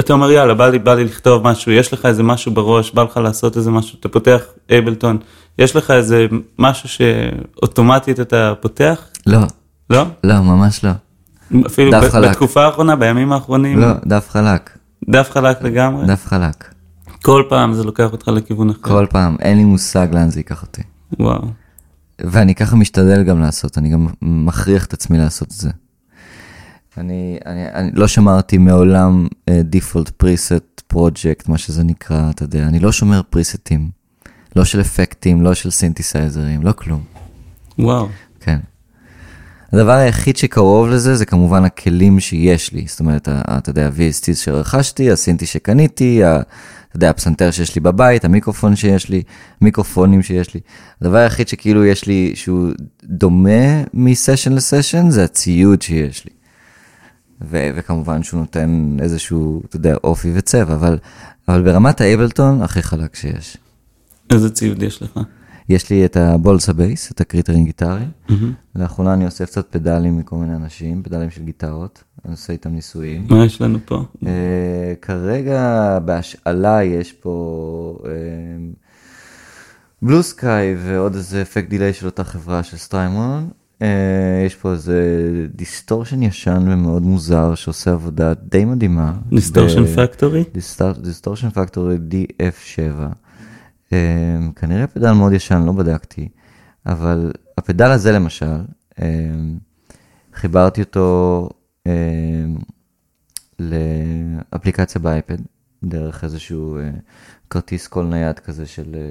אתה אומר, יאללה, בא לי, בא לי לכתוב משהו, יש לך איזה משהו בראש, בא לך לעשות איזה משהו, אתה פותח אייבלטון, יש לך איזה משהו שאוטומטית אתה פותח? לא, לא? לא, ממש לא. אפילו דף ב- חלק. בתקופה האחרונה, בימים האחרונים, לא, דף חלק. דף חלק לגמרי? דף חלק. כל פעם זה לוקח אותך לכיוון אחר. כל פעם, אין לי מושג לאן זה ייקח אותי. וואו. ואני ככה משתדל גם לעשות, אני גם מכריח את עצמי לעשות את זה. אני, אני, אני לא שמרתי מעולם דיפולט פריסט פרויקט, מה שזה נקרא, אתה יודע, אני לא שומר פריסטים. לא של אפקטים, לא של סינתסייזרים, לא כלום. וואו. כן. הדבר היחיד שקרוב לזה זה כמובן הכלים שיש לי, זאת אומרת, אתה יודע, ה-VST שרכשתי, הסינטי שקניתי, ה- אתה יודע, הפסנתר שיש לי בבית, המיקרופון שיש לי, מיקרופונים שיש לי. הדבר היחיד שכאילו יש לי, שהוא דומה מסשן לסשן, זה הציוד שיש לי. ו- וכמובן שהוא נותן איזשהו, אתה יודע, אופי וצבע, אבל, אבל ברמת ה Ableton, הכי חלק שיש. איזה ציוד יש לך? יש לי את ה Bolsa Bass, את ה Critter and Guitari. לאחרונה אני אוסף קצת פדלים מכל מיני אנשים, פדלים של גיטרות, אני עושה איתם ניסויים. מה יש לנו פה? אה, כרגע בהשאלה יש פה BlueSky ועוד איזה אפקט delay של אותה חברה של Strymon. אה, יש פה איזה distortion ישן ומאוד מוזר שעושה עבודה די מדהימה. Distortion Factory? Distortion Factory DF7. אמ, כנראה פדל מאוד ישן, לא בדקתי, אבל הפדל הזה למשל, אמ, חיברתי אותו אמ, לאפליקציה באייפד, דרך איזשהו כרטיס קול נייד כזה של,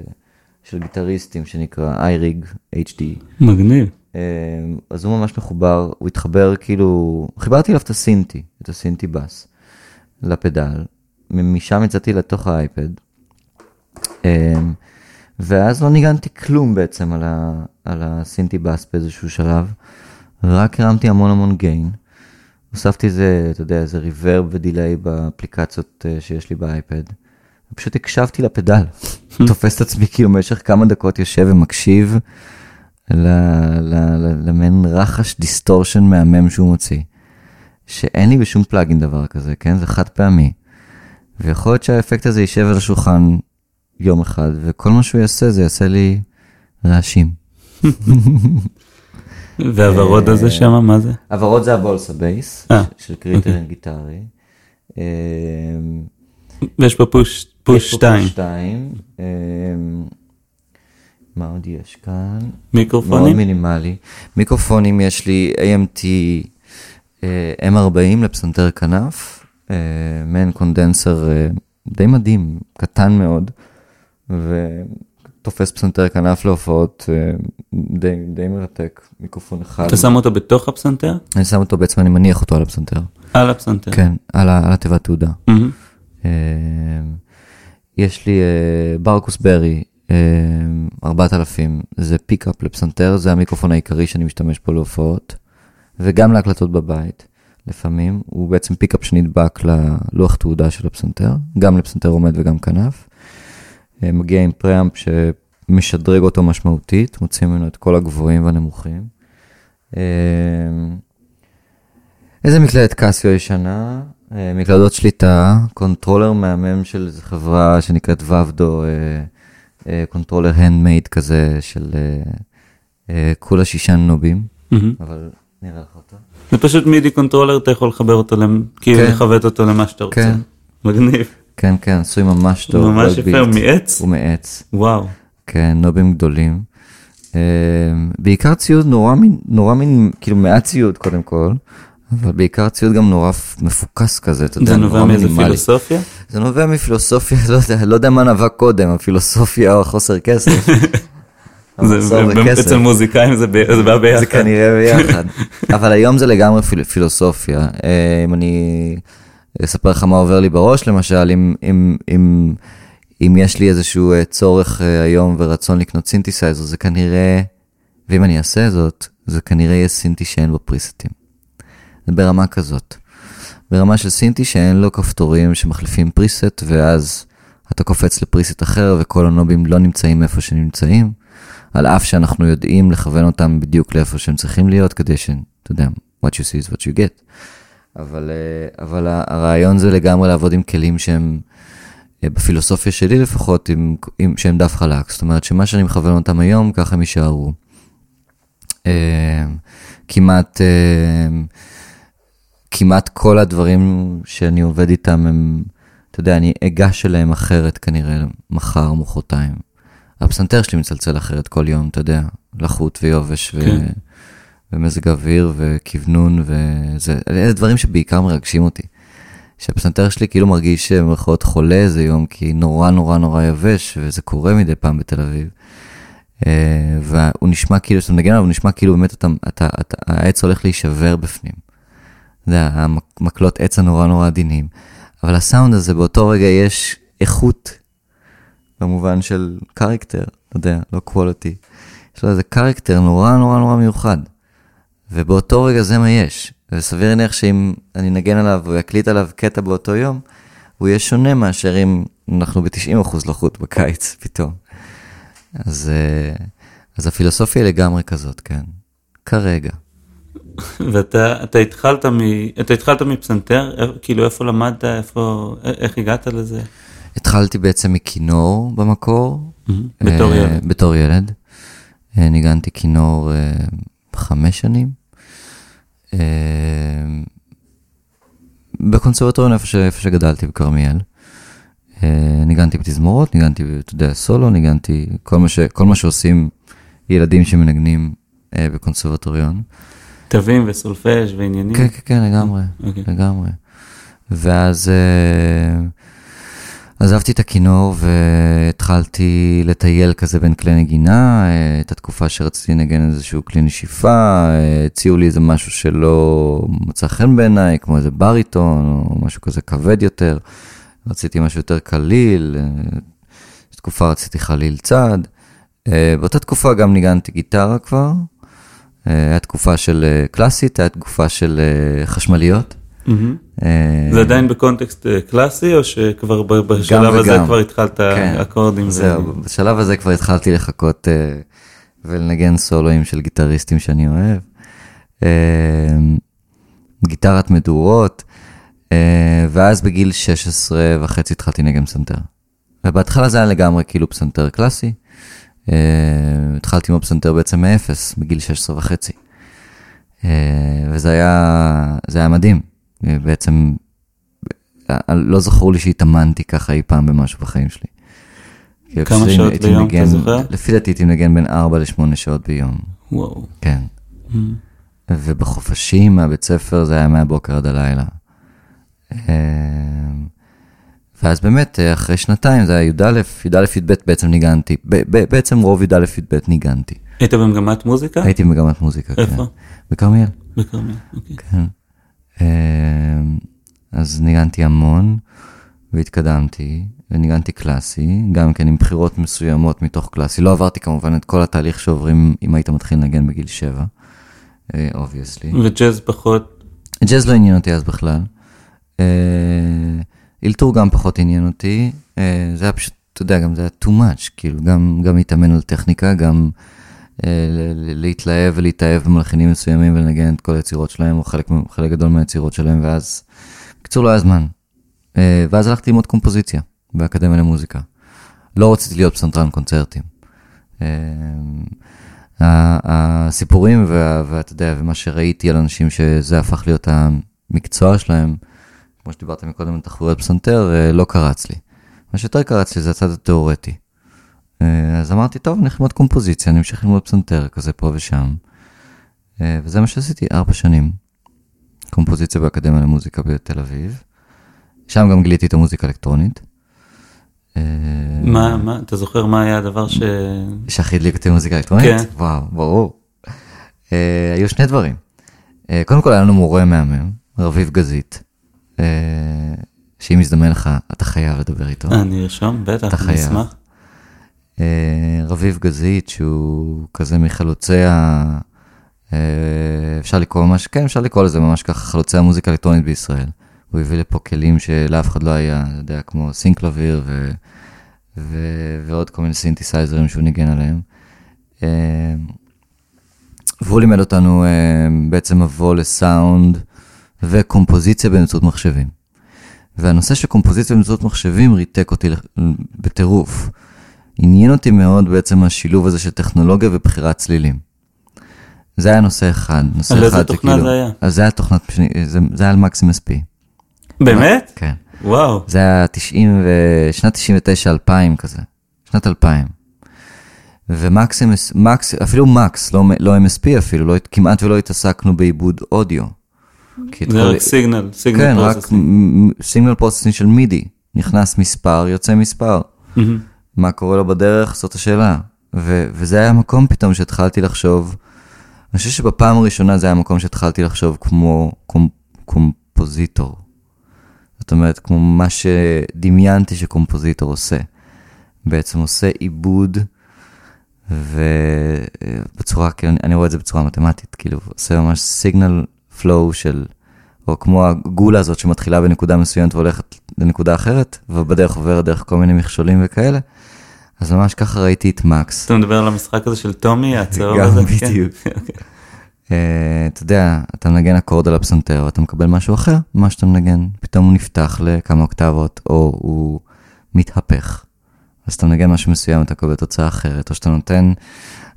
של גיטריסטים שנקרא iRig HD. מגניב. אמ, אז הוא ממש מחובר, הוא התחבר כאילו, חיברתי אליו את הסינטי, את הסינטי בס, לפדל, משם יצאתי לתוך האייפד, אמ, ואז לא ניגנתי כלום בעצם על, ה, על הסינטי בס באיזשהו שלב, רק הרמתי המון המון gain, הוספתי איזה, אתה יודע, איזה reverb ו delay באפליקציות אה, שיש לי באייפד, ופשוט הקשבתי לפדל, תופס את עצמי כאילו במשך כמה דקות יושב ומקשיב. למעין רחש distortion מהמם שהוא מוציא. שאין לי בשום plugin דבר כזה, כן? זה חד פעמי. ויכול להיות שהאפקט הזה יישב על השולחן יום אחד, וכל מה שהוא יעשה זה יעשה לי רעשים. והוורוד הזה שם, מה זה? הוורוד זה ה Bolsa Bass, אה, של Critter and Guitari. אה, ויש פה Push יש Push פה 2, Push שתיים. אה, מה עוד יש כאן? מאוד מיקרופונים? מינימלי. מיקרופונים יש לי AMT אה, M40 לפסנתר כנף, אה, מעין קונדנסר אה, די מדהים, קטן מאוד, ותופס פסנתר כנף להופעות אה, די, די מרתק, מיקרופון אחד. אתה שם אותו בתוך הפסנתר? אני שם אותו בעצם, אני מניח אותו על הפסנתר. על הפסנתר. כן, על, על התיבת תעודה. אה, יש לי ברקוס ברי, 4000, זה פיקאפ לפסנתר, זה המיקרופון העיקרי שאני משתמש בו להופעות, וגם להקלטות בבית, לפעמים. הוא בעצם פיקאפ שנדבק ללוח תהודה של הפסנתר, גם לפסנתר עומד וגם כנף. אה, מגיע עם preamp שמשדרג אותו משמעותית, מוציא ממנו את כל הגבוהים והנמוכים. אה, איזה מקלדת Casio ישנה? אה, מקלדות שליטה, controller מהמם של חברה שנקראת ובדו, אה, controller handmade כזה של אה, אה, כולה שישה נובים. אבל נראה לך אותו. זה פשוט MIDI controller, אתה יכול לחבר אותו, כאילו כן. לכוות אותו למה שאתה רוצה. כן. מגניב. כן, כן, עשוי ממש טוב. ממש well יפה, הוא. מעץ? הוא מעץ, וואו. כן, נובים גדולים. אה, בעיקר ציוד נורא מין, נורא מין, כאילו מעט ציוד קודם כל, אבל בעיקר ציוד גם נורא מפוקס כזה, אתה יודע, זה נורא נובע מאיזה מינימלי. פילוסופיה? זה נובע מפילוסופיה, לא יודע, לא יודע מה נבע קודם, הפילוסופיה או החוסר כסף. זה-. אצל מוזיקאים זה זה בא ביחד. זה כנראה ביחד. אבל היום זה לגמרי פיל, פילוסופיה. אה, אם אני אספר לך מה עובר לי בראש, למשל, אם, אם, אם, אם יש לי איזשהו אה, צורך אה, היום ורצון לקנות סינתסייזר, זה כנראה, ואם אני אעשה זאת, זה כנראה יהיה סינטי שאין בו פריסטים. זה ברמה כזאת. ברמה של סינטי שאין לו כפתורים שמחליפים פריסט, ואז אתה קופץ לפריסט אחר, וכל הנובים לא נמצאים איפה שנמצאים, על אף שאנחנו יודעים לכוון אותם בדיוק לאיפה שהם צריכים להיות, כדי ש... אתה יודע, what you see is what you get. אבל, אה, אבל הרעיון זה לגמרי לעבוד עם כלים שהם, אה, בפילוסופיה שלי לפחות, עם, עם, שהם דף חלק. זאת אומרת שמה שאני מכוון אותם היום, ככה הם יישארו. אה, כמעט, אה, כמעט כל הדברים שאני עובד איתם הם, אתה יודע, אני אגש אליהם אחרת כנראה מחר, מחרתיים. הפסנתר שלי מצלצל אחרת כל יום, אתה יודע, לחות ויובש ו... כן. ומזג אוויר וכוונון וזה, אלה דברים שבעיקר מרגשים אותי. שהפסנתר שלי כאילו מרגיש במרכאות חולה איזה יום, כי נורא נורא נורא יבש, וזה קורה מדי פעם בתל אביב. אה, והוא נשמע כאילו, כשאתה מנגן עליו, הוא נשמע כאילו באמת אתה, אתה, אתה, העץ הולך להישבר בפנים. יודע, המקלות עץ הנורא נורא עדינים. אבל הסאונד הזה, באותו רגע יש איכות, במובן של קרקטר, אתה יודע, לא quality. יש לו איזה קרקטר נורא נורא נורא מיוחד. ובאותו רגע זה מה יש. וסביר להניח שאם אני נגן עליו ואקליט עליו קטע באותו יום, הוא יהיה שונה מאשר אם אנחנו ב-90% לחות בקיץ פתאום. אז, אה, אז הפילוסופיה לגמרי כזאת, כן. כרגע. ואתה אתה התחלת מ... אתה התחלת מפסנתר? כאילו איפה למדת? איפה... איך הגעת לזה? התחלתי בעצם מכינור במקור. בתור אה, ילד. בתור ילד. אה, ניגנתי כינור אה, חמש שנים. בקונסרבטוריון איפה, ש- איפה שגדלתי בכרמיאל. ניגנתי בתזמורות, ניגנתי, אתה יודע, סולו, ניגנתי כל מה, ש, כל מה שעושים ילדים שמנגנים בקונסרבטוריון. תווים וסולפז' ועניינים? כן, כן, כן, לגמרי, אוקיי. לגמרי. ואז אה, עזבתי את הכינור והתחלתי לטייל כזה בין כלי נגינה, אה, את התקופה שרציתי לנגן איזשהו כלי נשיפה, אה, הציעו לי איזה משהו שלא מצא חן בעיניי, כמו איזה בריטון או משהו כזה כבד יותר. רציתי משהו יותר קליל, תקופה רציתי חליל צד. באותה תקופה גם ניגנתי גיטרה כבר. אה, היה תקופה של אה, קלאסית, היה תקופה של אה, חשמליות. זה עדיין בקונטקסט קלאסי, או שכבר בשלב הזה. כבר התחלת כן, אקורדים? זהו, בשלב הזה כבר התחלתי לחכות ולנגן סולואים של גיטריסטים שאני אוהב. גיטרת מדורות, ואז בגיל 16 וחצי התחלתי לנגן פסנתר. ובהתחלה זה היה לגמרי כאילו פסנתר קלאסי. אה, התחלתי עם הפסנתר בעצם מאפס, בגיל 16 וחצי. אה, וזה היה, זה היה מדהים. בעצם, אה, לא זכור לי שהתאמנתי ככה אי פעם במשהו בחיים שלי. כמה שעות ביום, אתה זוכר? לפי דעתי הייתי מנגן בין 4 ל-8 שעות ביום, וואו. כן. Mm. ובחופשים מהבית ספר זה היה מהבוקר עד הלילה. ואז באמת, אה, אחרי שנתיים, זה היה י"א, י"א, י"ב בעצם ניגנתי. ב- ב- בעצם רוב י"א, י"ב ניגנתי. היית במגמת מוזיקה? הייתי במגמת מוזיקה, כן. איפה? בכרמיאל, בכרמיאל, אוקיי. כן. אה, אז ניגנתי המון, והתקדמתי, וניגנתי קלאסי, גם כן עם בחירות מסוימות מתוך קלאסי. לא עברתי כמובן את כל התהליך שעוברים אם היית מתחיל לנגן בגיל שבע, obviously. וג'אז פחות, ג'אז לא עניין אותי אז בכלל. אילתור גם פחות עניין אותי. אה, זה היה פשוט, אתה יודע, גם זה היה too much, כאילו, גם, גם להתאמן על טכניקה, גם אה, להתלהב ולהתאהב במלחינים מסוימים ולנגן את כל היצירות שלהם, או חלק, חלק גדול מהיצירות שלהם, ואז, בקיצור, לא היה זמן. אה, ואז הלכתי ללמוד קומפוזיציה באקדמיה למוזיקה. לא רציתי להיות פסנתרן קונצרטים. הסיפורים ואתה יודע, ומה שראיתי על אנשים שזה הפך להיות המקצוע שלהם, כמו שדיברת מקודם על תחבורת פסנתר, אה, לא קרץ לי. מה שיותר קרץ לי זה הצד התיאורטי. אה, אז אמרתי, טוב, אני ללמוד קומפוזיציה, אני אמשיך ללמוד פסנתר כזה פה ושם. אה, וזה מה שעשיתי, ארבע שנים. קומפוזיציה באקדמיה למוזיקה בתל אביב. שם גם גיליתי את המוזיקה האלקטרונית. מה, מה, אתה זוכר מה היה הדבר ש... שהכי הדליק אותי מוזיקה אלקטרונית? כן. וואו, ברור. היו שני דברים. קודם כל היה לנו מורה מהמם, רביב גזית, שאם יזדמן לך, אתה חייב לדבר איתו. אה, אני ארשום, בטח, אתה חייב. אשמח. אה, רביב גזית, שהוא כזה מחלוצי ה... אה, אפשר לקרוא ממש, כן, אפשר לקרוא לזה ממש ככה, חלוצי המוזיקה האלקטרונית בישראל. הוא הביא לפה כלים שלאף אחד לא היה, אתה יודע, כמו סינקלביר ו... ו... ועוד כל מיני סינתסייזרים שהוא ניגן עליהם. אה, והוא לימד אותנו אה, בעצם מבוא לסאונד וקומפוזיציה באמצעות מחשבים. והנושא של קומפוזיציה באמצעות מחשבים ריתק אותי בטירוף. עניין אותי מאוד בעצם השילוב הזה של טכנולוגיה ובחירת צלילים. זה היה נושא אחד. נושא על איזה תוכנה זה היה? אז זה היה תוכנת, זה, זה היה על מקסימס פי. באמת? כן. וואו. זה היה 90 ו... שנת 99-2000 כזה, שנת 2000. ומקסימס, מקס, אפילו מקס, לא, לא MSP אפילו, לא, כמעט ולא התעסקנו בעיבוד אודיו. זה רק signal, signal כן, רק processing. signal processing של MIDI. נכנס מספר, יוצא מספר. מה קורה לו בדרך, זאת השאלה. ו- וזה היה מקום פתאום שהתחלתי לחשוב, אני חושב שבפעם הראשונה זה היה מקום שהתחלתי לחשוב כמו קומ- קומפוזיטור. זאת אומרת, כמו מה שדמיינתי שקומפוזיטור עושה. בעצם עושה עיבוד, ובצורה, כאילו, אני רואה את זה בצורה מתמטית, כאילו, עושה ממש סיגנל פלואו של, או כמו הגולה הזאת שמתחילה בנקודה מסוימת והולכת לנקודה אחרת, ובדרך עוברת דרך כל מיני מכשולים וכאלה. אז ממש ככה ראיתי את מקס. אתה מדבר על המשחק הזה של טומי, הצהוב גם הזה? כן. בדיוק. אה, אתה יודע, אתה מנגן אקורד על הפסנתר ואתה מקבל משהו אחר ממה שאתה מנגן. פתאום הוא נפתח לכמה אוקטבות, או הוא מתהפך. אז אתה מנגן משהו מסוים, אתה מקבל תוצאה אחרת, או שאתה נותן,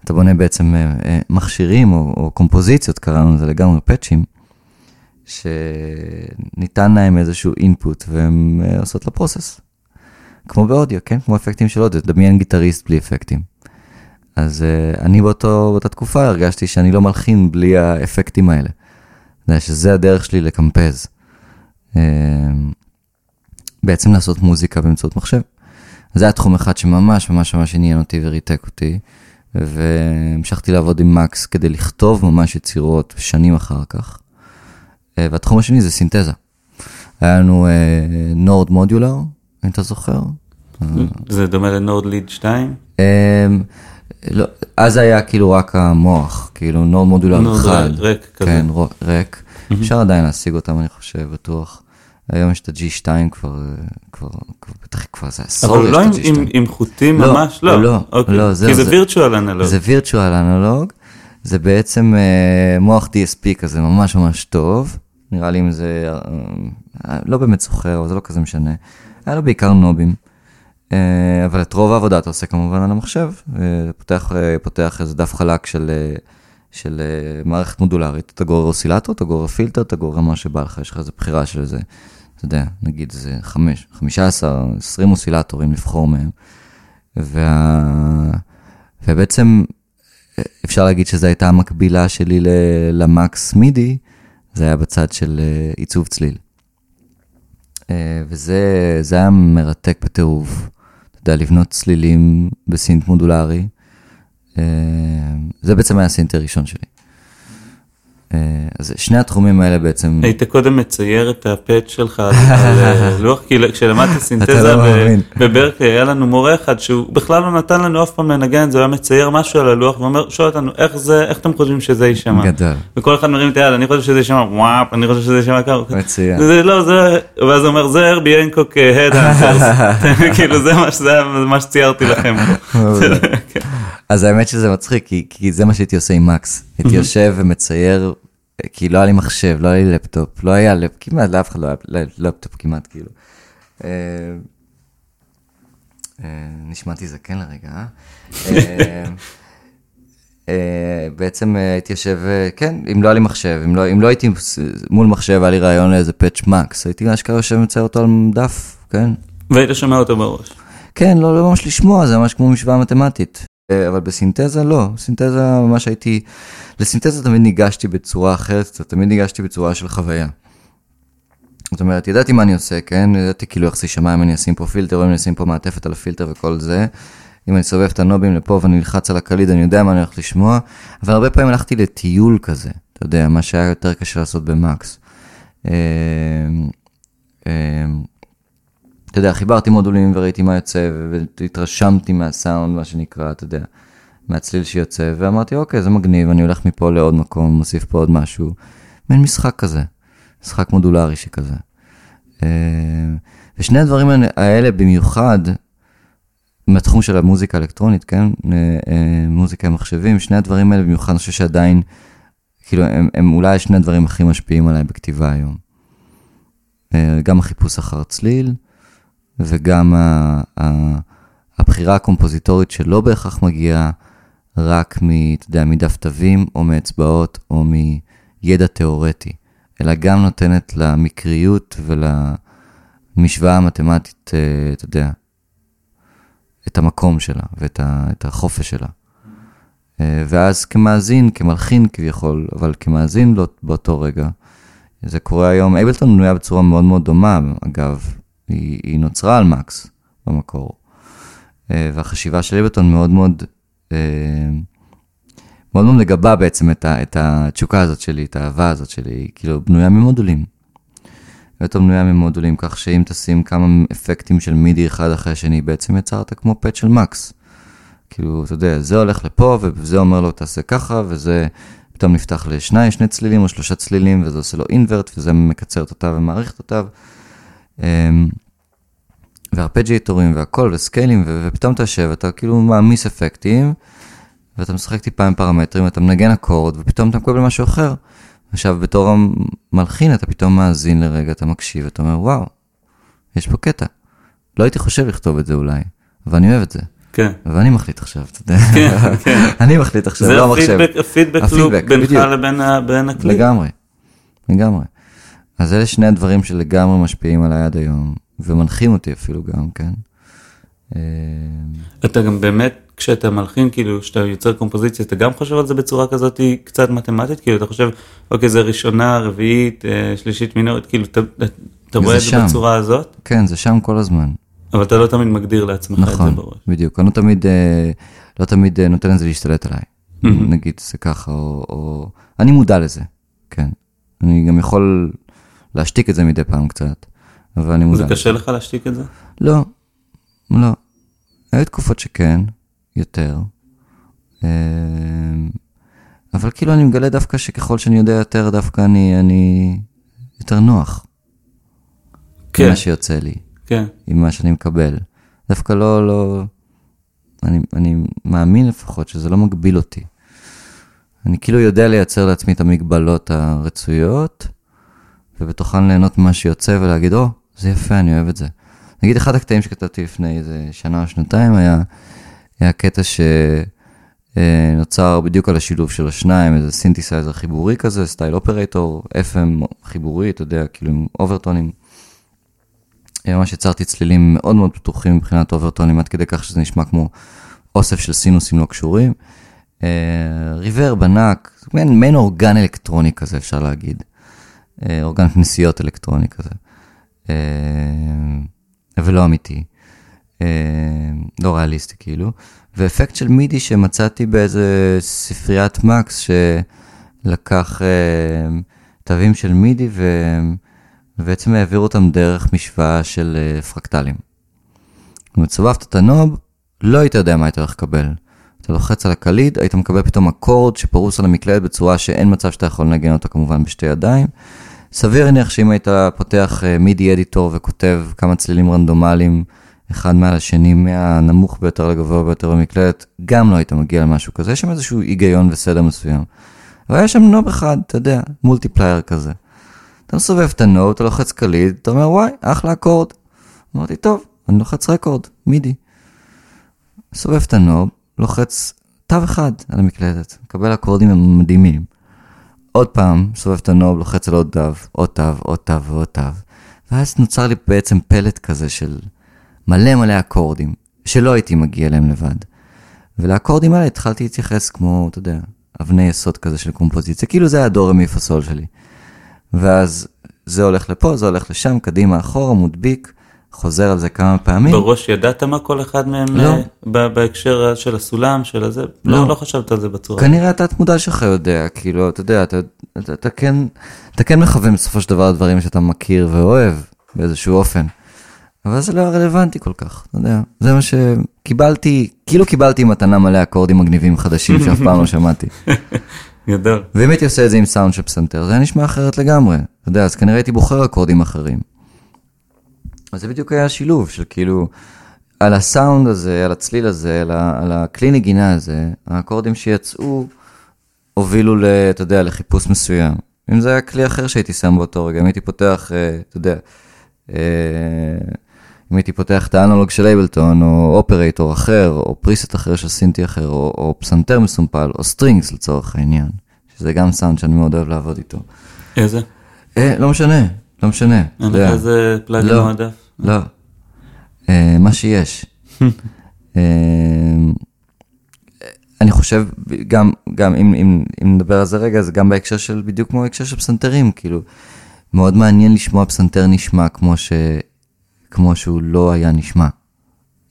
אתה בונה בעצם אה, אה, מכשירים או, או קומפוזיציות, קראנו לזה לגמרי פאצ'ים, שניתן להם איזשהו אינפוט והם אה, עושות לו פרוסס. כמו באודיו, כן? כמו אפקטים של אודיו, דמיין גיטריסט בלי אפקטים. אז uh, אני באותו, באותה תקופה הרגשתי שאני לא מלחין בלי האפקטים האלה. אתה יודע, שזה הדרך שלי לקמפז. Uh, בעצם לעשות מוזיקה באמצעות מחשב. זה היה תחום אחד שממש ממש ממש עניין אותי וריתק אותי. והמשכתי לעבוד עם מקס כדי לכתוב ממש יצירות שנים אחר כך. Uh, והתחום השני זה סינתזה. היה לנו נורד מודולר, אם אתה זוכר. זה דומה לנורד ליד 2? אמ, לא, אז היה כאילו רק המוח, כאילו נורד מודולר נורד אחד. ריק כזה. כן, ריק. אפשר עדיין להשיג אותם, אני חושב, בטוח. היום יש את ה-G2 כבר, כבר, כבר, בטח כבר זה עשור אבל לא עם- ה-G2. עם- עם חוטים לא, ממש? לא. לא, אוקיי. לא, זהו, כי זה זה- וירטואל אנלוג. זה וירטואל אנלוג, זה בעצם אה, מוח DSP כזה ממש ממש טוב, נראה לי אם זה, אה, לא באמת זוכר, אבל זה לא כזה משנה. היה לו בעיקר נובים, אה, אבל את רוב העבודה אתה עושה כמובן על המחשב, אה, פותח, אה, פותח איזה דף חלק של, אה, של אה, מערכת מודולרית, אתה גורר אוסילטור, אתה גורר פילטר, אתה גורר מה שבא לך, יש לך איזה בחירה של איזה, אתה יודע, נגיד חמש, חמישה עשר, עשרים אוסילטורים לבחור מהם. וה... ובעצם אה, אפשר להגיד שזו הייתה המקבילה שלי ל- למקס מידי, זה היה בצד של אה, עיצוב צליל. אה, וזה זה היה מרתק בטירוף. אתה יודע, לבנות צלילים בסינט מודולרי. זה בעצם היה הסינט הראשון שלי. אז שני התחומים האלה בעצם... היית קודם מצייר את הפאץ' שלך על לוח, כי כשלמדתי סינתזה לא. בברקלי, היה לנו מורה אחד שהוא בכלל לא נתן לנו אף פעם לנגן את זה, הוא היה מצייר משהו על הלוח ואומר, שואל אותנו, איך זה, איך אתם חושבים שזה יישמע? גדול. וכל אחד מרים את היד, אני חושב שזה יישמע וואפ, אני חושב שזה יישמע ככה. מצוין. זה לא, זה, ואז הוא אומר, זה הרבי הנקוק הדאנסרס, כאילו זה מה שציירתי לכם פה. אז האמת שזה מצחיק, כי, כי זה מה שהייתי עושה עם מקס. הייתי יושב ומצייר, כי לא היה לי מחשב, לא היה לי לפטופ, לא היה לפ... כמעט, לאף אחד לא היה לא- לפטופ כמעט, כאילו. אה, אה, נשמעתי זקן לרגע, אה? אה? בעצם הייתי יושב, כן, אם לא היה לי מחשב, אם לא, אם לא הייתי מול מחשב, היה לי רעיון לאיזה פאץ' מקס, הייתי אשכרה יושב ומצייר אותו על דף, כן. והיית שומע אותו בראש. כן, לא, לא ממש לשמוע, זה ממש כמו משוואה מתמטית. אה, אבל בסינתזה לא, סינתזה ממש הייתי, לסינתזה תמיד ניגשתי בצורה אחרת, תמיד ניגשתי בצורה של חוויה. זאת אומרת, ידעתי מה אני עושה, כן? ידעתי כאילו איך זה יישמע אם אני אשים פה פילטר, או אם אני אשים פה מעטפת על הפילטר וכל זה. אם אני סובב את הנובים לפה ואני נלחץ על הקליד, אני יודע מה אני הולך לשמוע, אבל הרבה פעמים הלכתי לטיול כזה, אתה יודע, מה שהיה יותר קשה לעשות במקס. אתה יודע, חיברתי מודולים וראיתי מה יוצא, והתרשמתי מהסאונד, מה שנקרא, אתה יודע, מהצליל שיוצא, ואמרתי, אוקיי, זה מגניב, אני הולך מפה לעוד מקום, מוסיף פה עוד משהו. מעין משחק כזה, משחק מודולרי שכזה. אה, ושני הדברים האלה במיוחד, מהתחום של המוזיקה האלקטרונית, כן? אה, אה, מוזיקה עם מחשבים, שני הדברים האלה במיוחד, אני חושב שעדיין, כאילו, הם, הם אולי שני הדברים הכי משפיעים עליי בכתיבה היום. גם החיפוש אחר צליל, וגם ה, ה, הבחירה הקומפוזיטורית שלא בהכרח מגיעה רק מ, אתה יודע, מדף תווים או מאצבעות או מידע תיאורטי, אלא גם נותנת למקריות ולמשוואה המתמטית, אה, אתה יודע, את המקום שלה ואת ה, החופש שלה. אה, ואז כמאזין, כמלחין כביכול, אבל כמאזין לא, באותו רגע, זה קורה היום, אייבלטון בנויה בצורה מאוד מאוד דומה, אגב, היא, היא נוצרה על מקס במקור. אה, והחשיבה של אייבלטון מאוד מאוד, אה, מאוד מאוד מגבה בעצם את, ה, את התשוקה הזאת שלי, את האהבה הזאת שלי, היא כאילו בנויה ממודולים. אייבלטון בנויה ממודולים, כך שאם תשים כמה אפקטים של מידי אחד אחרי השני, בעצם יצרת כמו פאט של מקס. כאילו, אתה יודע, זה הולך לפה, וזה אומר לו תעשה ככה, וזה פתאום נפתח לשני, שני צלילים או שלושה צלילים, וזה עושה לו אינברט, וזה מקצר את אותיו ומעריך את אותיו. אמ, והרפג'יטורים והכל, וסקיילים, ופתאום אתה יושב, אתה כאילו מעמיס אפקטים, ואתה משחק טיפה עם פרמטרים, אתה מנגן אקורד, ופתאום אתה מקבל משהו אחר. עכשיו, בתור המלחין, אתה פתאום מאזין לרגע, אתה מקשיב, אתה אומר, וואו, יש פה קטע. לא הייתי חושב לכתוב את זה אולי, אבל אני אוהב את זה. כן. ואני מחליט עכשיו, אתה יודע. כן, כן. אני מחליט עכשיו, זה לא המחשב. הפידבק, הפידבק לופ הפידבק, בינך. לבין ה- בין הכלי. לגמרי, לגמרי. אז אלה שני הדברים שלגמרי משפיעים עליי עד היום, ומנחים אותי אפילו גם, כן. אה, אתה גם באמת, כשאתה מלחין, כאילו, כשאתה יוצר קומפוזיציה, אתה גם חושב על זה בצורה כזאת קצת מתמטית? כאילו, אתה חושב, אוקיי, זה ראשונה, רביעית, אה, שלישית מינורית, כאילו, אתה, אתה רואה את זה. בצורה הזאת, כן, זה שם כל הזמן. אבל אתה לא תמיד מגדיר לעצמך את זה נכון, בראש. בדיוק. אני לא תמיד, אה, לא תמיד נותן לזה להשתלט עליי. נגיד זה ככה, או, או... אני מודע לזה, כן. אני גם יכול להשתיק את זה מדי פעם קצת, אבל אני מודע זה. קשה לך להשתיק את זה? לא, לא. היו תקופות שכן, יותר. אה, אבל כאילו אני מגלה דווקא שככל שאני יודע יותר, דווקא אני, אני יותר נוח. כן, עם מה שיוצא לי, כן. עם מה שאני מקבל. דווקא לא, לא... אני, אני מאמין לפחות שזה לא מגביל אותי. אני כאילו יודע לייצר לעצמי את המגבלות הרצויות, ובתוכן ליהנות ממה שיוצא ולהגיד, או, זה יפה, אני אוהב את זה. נגיד, אחד הקטעים שכתבתי לפני איזה שנה או שנתיים היה, היה קטע ש... אה, בדיוק על השילוב של השניים, איזה סינתסייזר חיבורי כזה, style Operator, FM חיבורי, אתה יודע, כאילו עם אוברטונים. אה, ממש יצרתי צלילים מאוד מאוד פתוחים מבחינת אוברטונים, עד כדי כך שזה נשמע כמו אוסף של סינוסים לא קשורים. ריברב ענק, מעין, מעין אורגן אלקטרוני כזה, אפשר להגיד. אורגן כנסיות אלקטרוני כזה. ולא אמיתי. לא ריאליסטי כאילו. ואפקט של מידי שמצאתי באיזה ספריית מקס, שלקח אה, תווים של מידי. ובעצם העביר אותם דרך משוואה של אה, פרקטלים. מצובבת את הנוב, לא היית יודע מה היית הולך לקבל. אתה לוחץ על הקליד, היית מקבל פתאום אקורד שפרוס על המקלדת בצורה שאין מצב שאתה יכול לנגן אותו כמובן בשתי ידיים. סביר להניח שאם היית פותח מידי אדיטור וכותב כמה צלילים רנדומליים אחד מעל השני, מהנמוך ביותר לגבוה ביותר במקלדת, גם לא היית מגיע למשהו כזה, יש שם איזשהו היגיון וסדר מסוים. והיה שם knob אחד, אתה יודע, multiplier כזה. אתה מסובב את ה knob, אתה לוחץ קליד, אתה אומר וואי, אחלה אקורד. אמרתי, טוב, אני לוחץ record, MIDI. מסובב את ה knob, לוחץ תו אחד על המקלדת, מקבל אקורדים מדהימים. עוד פעם, מסובב את הנוב, לוחץ על עוד תו, עוד תו, עוד תו ועוד תו. ואז נוצר לי בעצם פלט כזה של מלא מלא אקורדים, שלא הייתי מגיע אליהם לבד. ולאקורדים האלה התחלתי להתייחס כמו, אתה יודע, אבני יסוד כזה של קומפוזיציה, כאילו זה היה המי פסול שלי. ואז זה הולך לפה, זה הולך לשם, קדימה, אחורה, מודביק, חוזר על זה כמה פעמים. בראש ידעת מה כל אחד מהם לא. ב- בהקשר של הסולם, של הזה? לא. לא, לא חשבת על זה בצורה. כנראה התת מודע שלך יודע, כאילו, אתה יודע, אתה, אתה, אתה, כן, אתה כן מכוון בסופו של דבר דברים שאתה מכיר ואוהב באיזשהו אופן. אבל זה לא רלוונטי כל כך, אתה יודע. זה מה שקיבלתי, כאילו קיבלתי מתנה מלא אקורדים מגניבים חדשים שאף פעם לא שמעתי. גדול. ואם הייתי עושה את זה עם סאונד של פסנתר, זה היה נשמע אחרת לגמרי. אתה יודע, אז כנראה הייתי בוחר אקורדים אחרים. אז זה בדיוק היה השילוב של כאילו, על הסאונד הזה, על הצליל הזה, על, ה, על הכלי נגינה הזה, האקורדים שיצאו הובילו, ל, אתה יודע, לחיפוש מסוים. אם זה היה כלי אחר שהייתי שם באותו רגע, אם הייתי פותח, אה, אתה יודע, אה, אם הייתי פותח את ה Analog של Ableton, או Operator אחר, או preset אחר של סינטי אחר, או, או פסנתר מסומפל, או strings לצורך העניין, שזה גם סאונד שאני מאוד אוהב לעבוד איתו. איזה? אה, לא משנה, לא משנה. אין לך. איזה plugin לא. מועדף? לא. אה, מה שיש. אה, אני חושב, גם, גם אם, אם, אם נדבר על זה רגע, זה גם בהקשר של, בדיוק כמו בהקשר של פסנתרים, כאילו, מאוד מעניין לשמוע פסנתר נשמע כמו, ש, כמו שהוא לא היה נשמע,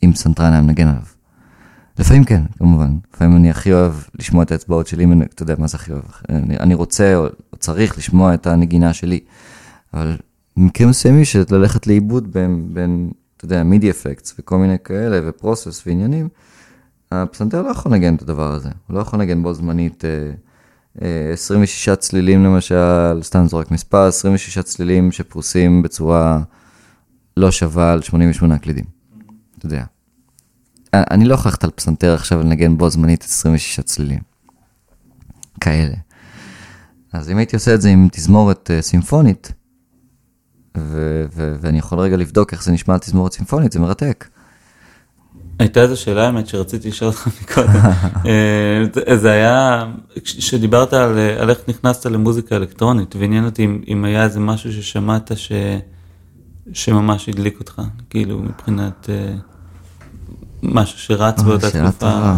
אם פסנתרן היה מנגן עליו. לפעמים כן, כמובן. לפעמים אני הכי אוהב לשמוע את האצבעות שלי, אתה יודע, מה זה הכי אוהב? אני, אני רוצה או צריך לשמוע את הנגינה שלי, אבל במקרים מסוימים של ללכת לאיבוד בין, בין, אתה יודע, מידי אפקטס וכל מיני כאלה, ופרוסס ועניינים, הפסנתר לא יכול לנגן את הדבר הזה. הוא לא יכול לנגן בו זמנית אה, אה, 26 צלילים למשל, סתם זורק מספר, 26 צלילים שפרוסים בצורה לא שווה על 88 קלידים. אתה יודע. אה, אני לא יכול ללכת על פסנתר עכשיו לנגן בו זמנית 26 צלילים. כאלה. אז אם הייתי עושה את זה עם תזמורת אה, סימפונית, ו- ו- ואני יכול רגע לבדוק איך זה נשמע תזמורת סימפונית, זה מרתק. הייתה איזו שאלה האמת שרציתי לשאול אותך מקודם. אה, זה- היה, כשדיברת על על איך נכנסת למוזיקה אלקטרונית, ועניין אותי אם- אם היה איזה משהו ששמעת ש- שממש הדליק אותך, כאילו מבחינת אה, משהו שרץ באותה אה, שאלה תקופה.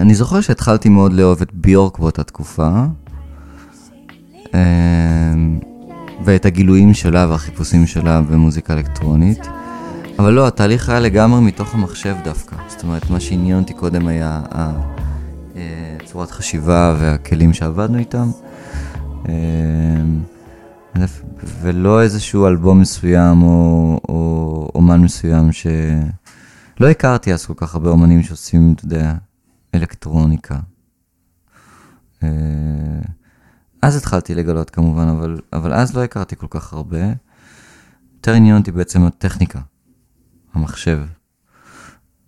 אני זוכר שהתחלתי מאוד לאהוב את ביורק באותה תקופה, ואת הגילויים שלה והחיפושים שלה במוזיקה אלקטרונית, אבל לא, התהליך היה לגמרי מתוך המחשב דווקא. זאת אומרת, מה שעניין אותי קודם היה ה- אה, צורת חשיבה והכלים שעבדנו איתם. אה, ולא איזשהו אלבום מסוים או, או אומן מסוים ש... לא הכרתי אז כל כך הרבה אומנים שעושים, אתה יודע, אלקטרוניקה. אז התחלתי לגלות כמובן, אבל, אבל אז לא הכרתי כל כך הרבה. יותר עניין אותי בעצם הטכניקה, המחשב.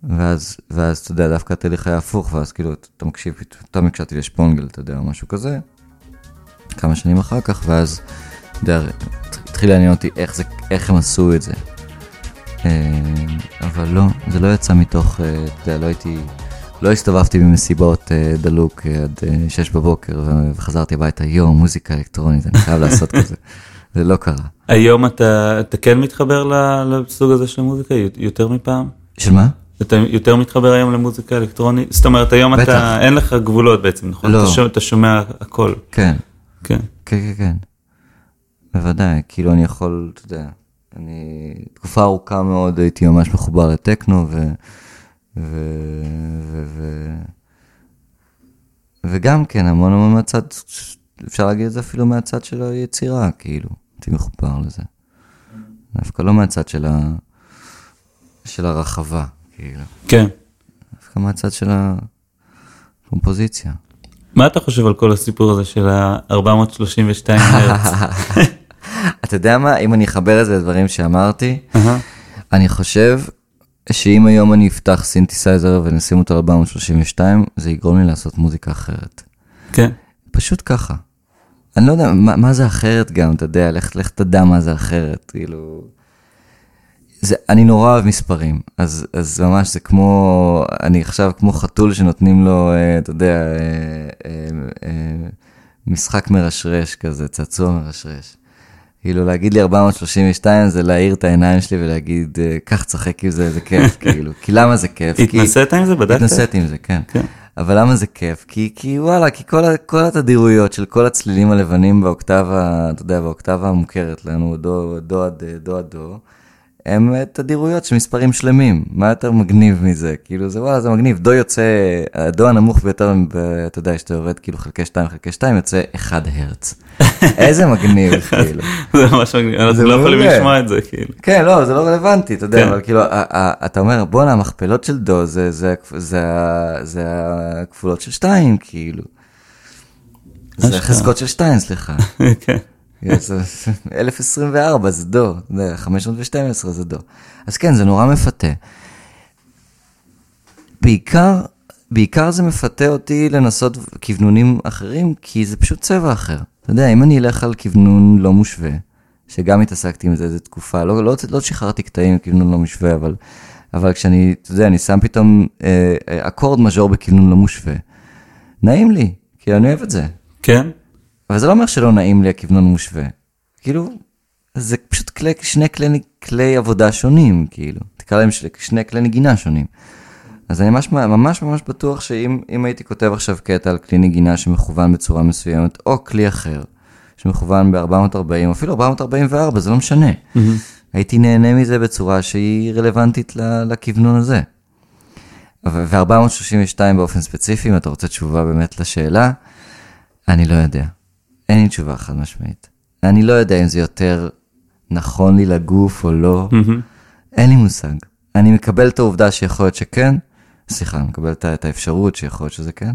ואז, ואז, אתה יודע, דווקא התהליך היה הפוך, ואז כאילו, אתה מקשיב, פתאום הקשבתי לשפונגל, אתה יודע, או משהו כזה, כמה שנים אחר כך, ואז, אתה יודע, התחיל לעניין אותי איך, זה, איך הם עשו את זה. אה, אבל לא, זה לא יצא מתוך, אה, אתה יודע, לא הייתי לא הסתובבתי במסיבות אה, דלוק אה, עד אה, שש בבוקר וחזרתי הביתה, יואו, מוזיקה אלקטרונית, אני חייב לעשות כזה. זה לא קרה. היום אתה, אתה כן מתחבר לסוג הזה של מוזיקה יותר מפעם? של מה? אתה יותר מתחבר היום למוזיקה אלקטרונית? זאת אומרת, היום בטח. אתה, אין לך גבולות בעצם, נכון? לא. אתה שומע, אתה שומע הכל. כן, כן. כן, כן, כן. בוודאי, כאילו אני יכול, אתה יודע, אני תקופה ארוכה מאוד הייתי ממש מחובר לטכנו, ו... ו... ו... ו... וגם כן, המון המון מהצד, אפשר להגיד את זה אפילו מהצד של היצירה, כאילו, הייתי מחובר לזה. דווקא לא מהצד של, ה... של הרחבה, כאילו, כן. דווקא מהצד של הקומפוזיציה. מה אתה חושב על כל הסיפור הזה של ה-432 הרץ? אתה יודע מה, אם אני אחבר את זה לדברים שאמרתי. אני חושב שאם היום אני אפתח סינתסייזר ונשים אותו על 432, זה יגרום לי לעשות מוזיקה אחרת. כן. פשוט ככה. אני לא יודע, מה, מה זה אחרת גם, אתה יודע, לך, לך תדע מה זה אחרת, כאילו... זה, אני נורא אוהב מספרים, אז, אז ממש זה כמו, אני עכשיו כמו חתול שנותנים לו, אה, אתה יודע, אה, אה, אה, משחק מרשרש כזה, צעצוע מרשרש. כאילו להגיד לי 432 זה להאיר את העיניים שלי ולהגיד, אה, קח תשחק עם זה, זה כיף, כאילו. כי למה זה כיף? כי- התנסית עם זה? בדקת? התנסיתי עם זה, כן. כן. אבל למה זה כיף? כי, כי וואלה, כי כל, כל התדירויות של כל הצלילים הלבנים באוקטבה, אתה יודע, באוקטבה המוכרת לנו, דו, דו עד דו עד דו, הם אה, תדירויות של מספרים שלמים. מה יותר מגניב מזה? כאילו, זה וואלה, זה מגניב. דו יוצא, הדו הנמוך ביותר, אתה יודע, שאתה יורד כאילו חלקי 2 חלקי 2, יוצא 1 הרץ. איזה מגניב, כאילו. זה ממש מגניב, אנחנו לא יכולים. לשמוע את זה, כאילו. כן, לא, זה לא רלוונטי, אתה יודע, כן. אבל כאילו, אתה אומר, בואנה, המכפלות של דו, זה- זה הכפ- זה ה- זה הכפולות של שתיים, כאילו. זה אשכרה. חזקות של שתיים, סליחה. כן. זה 1024 זה דו, אתה יודע, 512 זה דו. אז כן, זה נורא מפתה. בעיקר, בעיקר זה מפתה אותי לנסות כוונונים אחרים, כי זה פשוט צבע אחר. אתה יודע, אם אני אלך על כוונון לא מושווה, שגם התעסקתי עם זה איזה תקופה, לא, לא, לא שחררתי קטעים עם כוונון לא מושווה, אבל, אבל כשאני, אתה יודע, אני שם פתאום אה, אה, אקורד מז'ור בכוונון לא מושווה, נעים לי, כי אני אוהב את זה. כן? אבל זה לא אומר שלא נעים לי הכוונון מושווה. כאילו, זה פשוט כלי, שני כלי, כלי עבודה שונים, כאילו. תקרא להם של- שני כלי נגינה שונים. אז אני ממש ממש ממש בטוח שאם אם הייתי כותב עכשיו קטע על כלי נגינה שמכוון בצורה מסוימת, או כלי אחר, שמכוון ב-440, אפילו 444, זה לא משנה. הייתי נהנה מזה בצורה שהיא רלוונטית לכוונון הזה. ו-432 באופן ספציפי, אם אתה רוצה תשובה באמת לשאלה, אני לא יודע. אין לי תשובה חד משמעית. אני לא יודע אם זה יותר נכון לי לגוף או לא. אין לי מושג. אני מקבל את העובדה שיכול להיות שכן, סליחה, אני מקבל את האפשרות שיכול להיות שזה כן,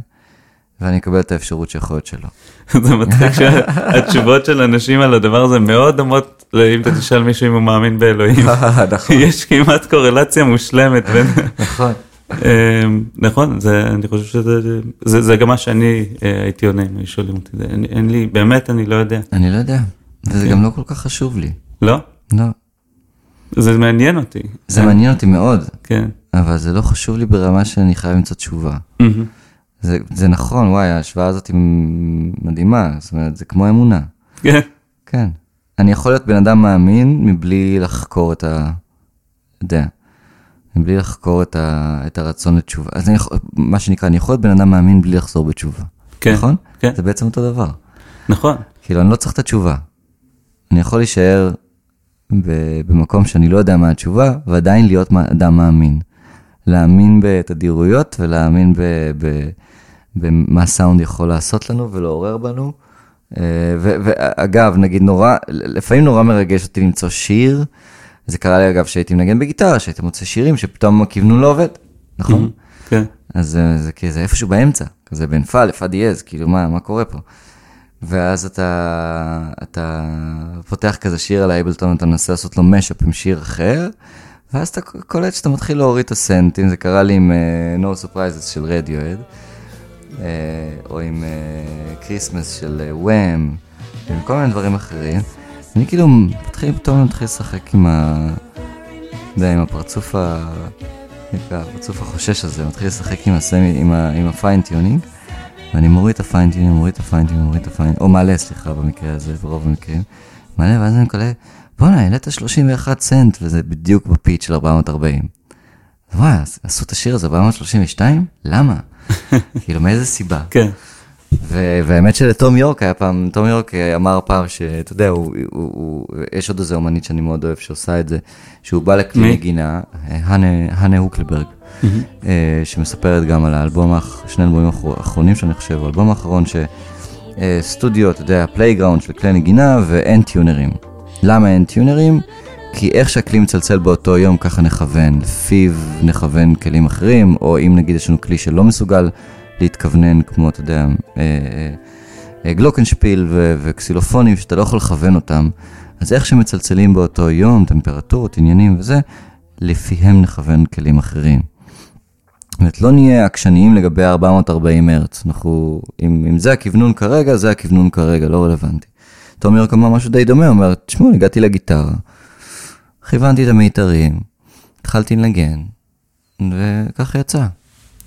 ואני מקבל את האפשרות שיכול להיות שלא. זה מצחיק שהתשובות של אנשים על הדבר הזה מאוד דומות, אם אתה תשאל מישהו אם הוא מאמין באלוהים. נכון. יש כמעט קורלציה מושלמת בין... נכון. אמ, נכון, זה, אני חושב שזה זה, זה גם מה שאני אה, הייתי עונה אם היו שואלים אותי. זה, אין, אין לי, באמת אני לא יודע. אני לא יודע, וזה גם לא כל כך חשוב לי. לא? לא. זה מעניין אותי. זה מעניין אותי מאוד, כן. אבל זה לא חשוב לי ברמה שאני חייב למצוא תשובה. זה, זה נכון, וואי, ההשוואה הזאת היא מדהימה, זאת אומרת, זה כמו אמונה. כן. כן. אני יכול להיות בן אדם מאמין מבלי לחקור את ה... אתה יודע, מבלי לחקור את, ה... את הרצון לתשובה. אז אני מה שנקרא, אני יכול להיות בן אדם מאמין בלי לחזור בתשובה. כן. נכון? כן. זה בעצם אותו דבר. נכון. כאילו, אני לא צריך את התשובה. אני יכול להישאר ב... במקום שאני לא יודע מה התשובה, ועדיין להיות אדם מאמין. להאמין בתדירויות ולהאמין ב... ב... במה סאונד יכול לעשות לנו ולעורר בנו. אה, ואגב, נגיד נורא, לפעמים נורא מרגש אותי למצוא שיר, זה קרה לי אגב שהייתי מנגן בגיטרה, שהייתי מוצא שירים שפתאום הכוונון לא עובד, נכון? כן. אז אה, זה כזה איפשהו באמצע, כזה בין פא לפא דיאז, כאילו מה, מה קורה פה? ואז אתה, אתה פותח כזה שיר על Ableton, אתה מנסה לעשות לו mashup עם שיר אחר, ואז אתה קולט שאתה מתחיל להוריד את הסנטים, זה קרה לי עם אה, No Surprises של Radiohead, אה, או עם Christmas אה, של וואם, uh, וכל מיני דברים אחרים. אני כאילו מתחיל פתאום להתחיל לשחק עם ה... אתה יודע, עם הפרצוף ה... הפרצוף החושש הזה, מתחיל לשחק עם ה semi, עם, ה, עם ה fine tuning, ואני מוריד את ה fine tuning, מוריד את ה fine tuning, מוריד את ה fine tuning, או מעלה, סליחה, במקרה הזה, ברוב המקרים, מעלה, ואז אני מגלה, בואנה, העלית 31 סנט, וזה בדיוק ב pitch של 440. וואי, עשו את השיר הזה 432? למה? כאילו, מאיזה סיבה? כן. והאמת שלתום יורק היה פעם, תום יורק אמר פעם שאתה יודע, הוא, הוא, הוא, יש עוד איזה אומנית שאני מאוד אוהב שעושה את זה, שהוא בא לכלי? נגינה, Hanne Hukkelberg, אה, שמספרת גם על האלבום, שני אלבומים האחר- האחרונים שאני חושב, האלבום האחרון שסטודיו, אתה יודע, playground של כלי נגינה ואין טיונרים. למה אין טיונרים? כי איך שהכלי מצלצל באותו יום, ככה נכוון. לפיו נכוון כלים אחרים, או אם נגיד יש לנו כלי שלא מסוגל להתכוונן, כמו, אתה יודע, אה, אה, אה, גלוקנשפיל ו- וקסילופונים, שאתה לא יכול לכוון אותם, אז איך שמצלצלים באותו יום, טמפרטורות, עניינים וזה, לפיהם נכוון כלים אחרים. זאת אומרת, לא נהיה עקשניים לגבי 440 הרץ. אנחנו, אם, אם זה הכוונון כרגע, זה הכוונון כרגע, לא רלוונטי. יורק אמר משהו די דומה, הוא אומר, תשמעו, הגעתי לגיטרה, כיוונתי את המיתרים, התחלתי לנגן, וככה יצא.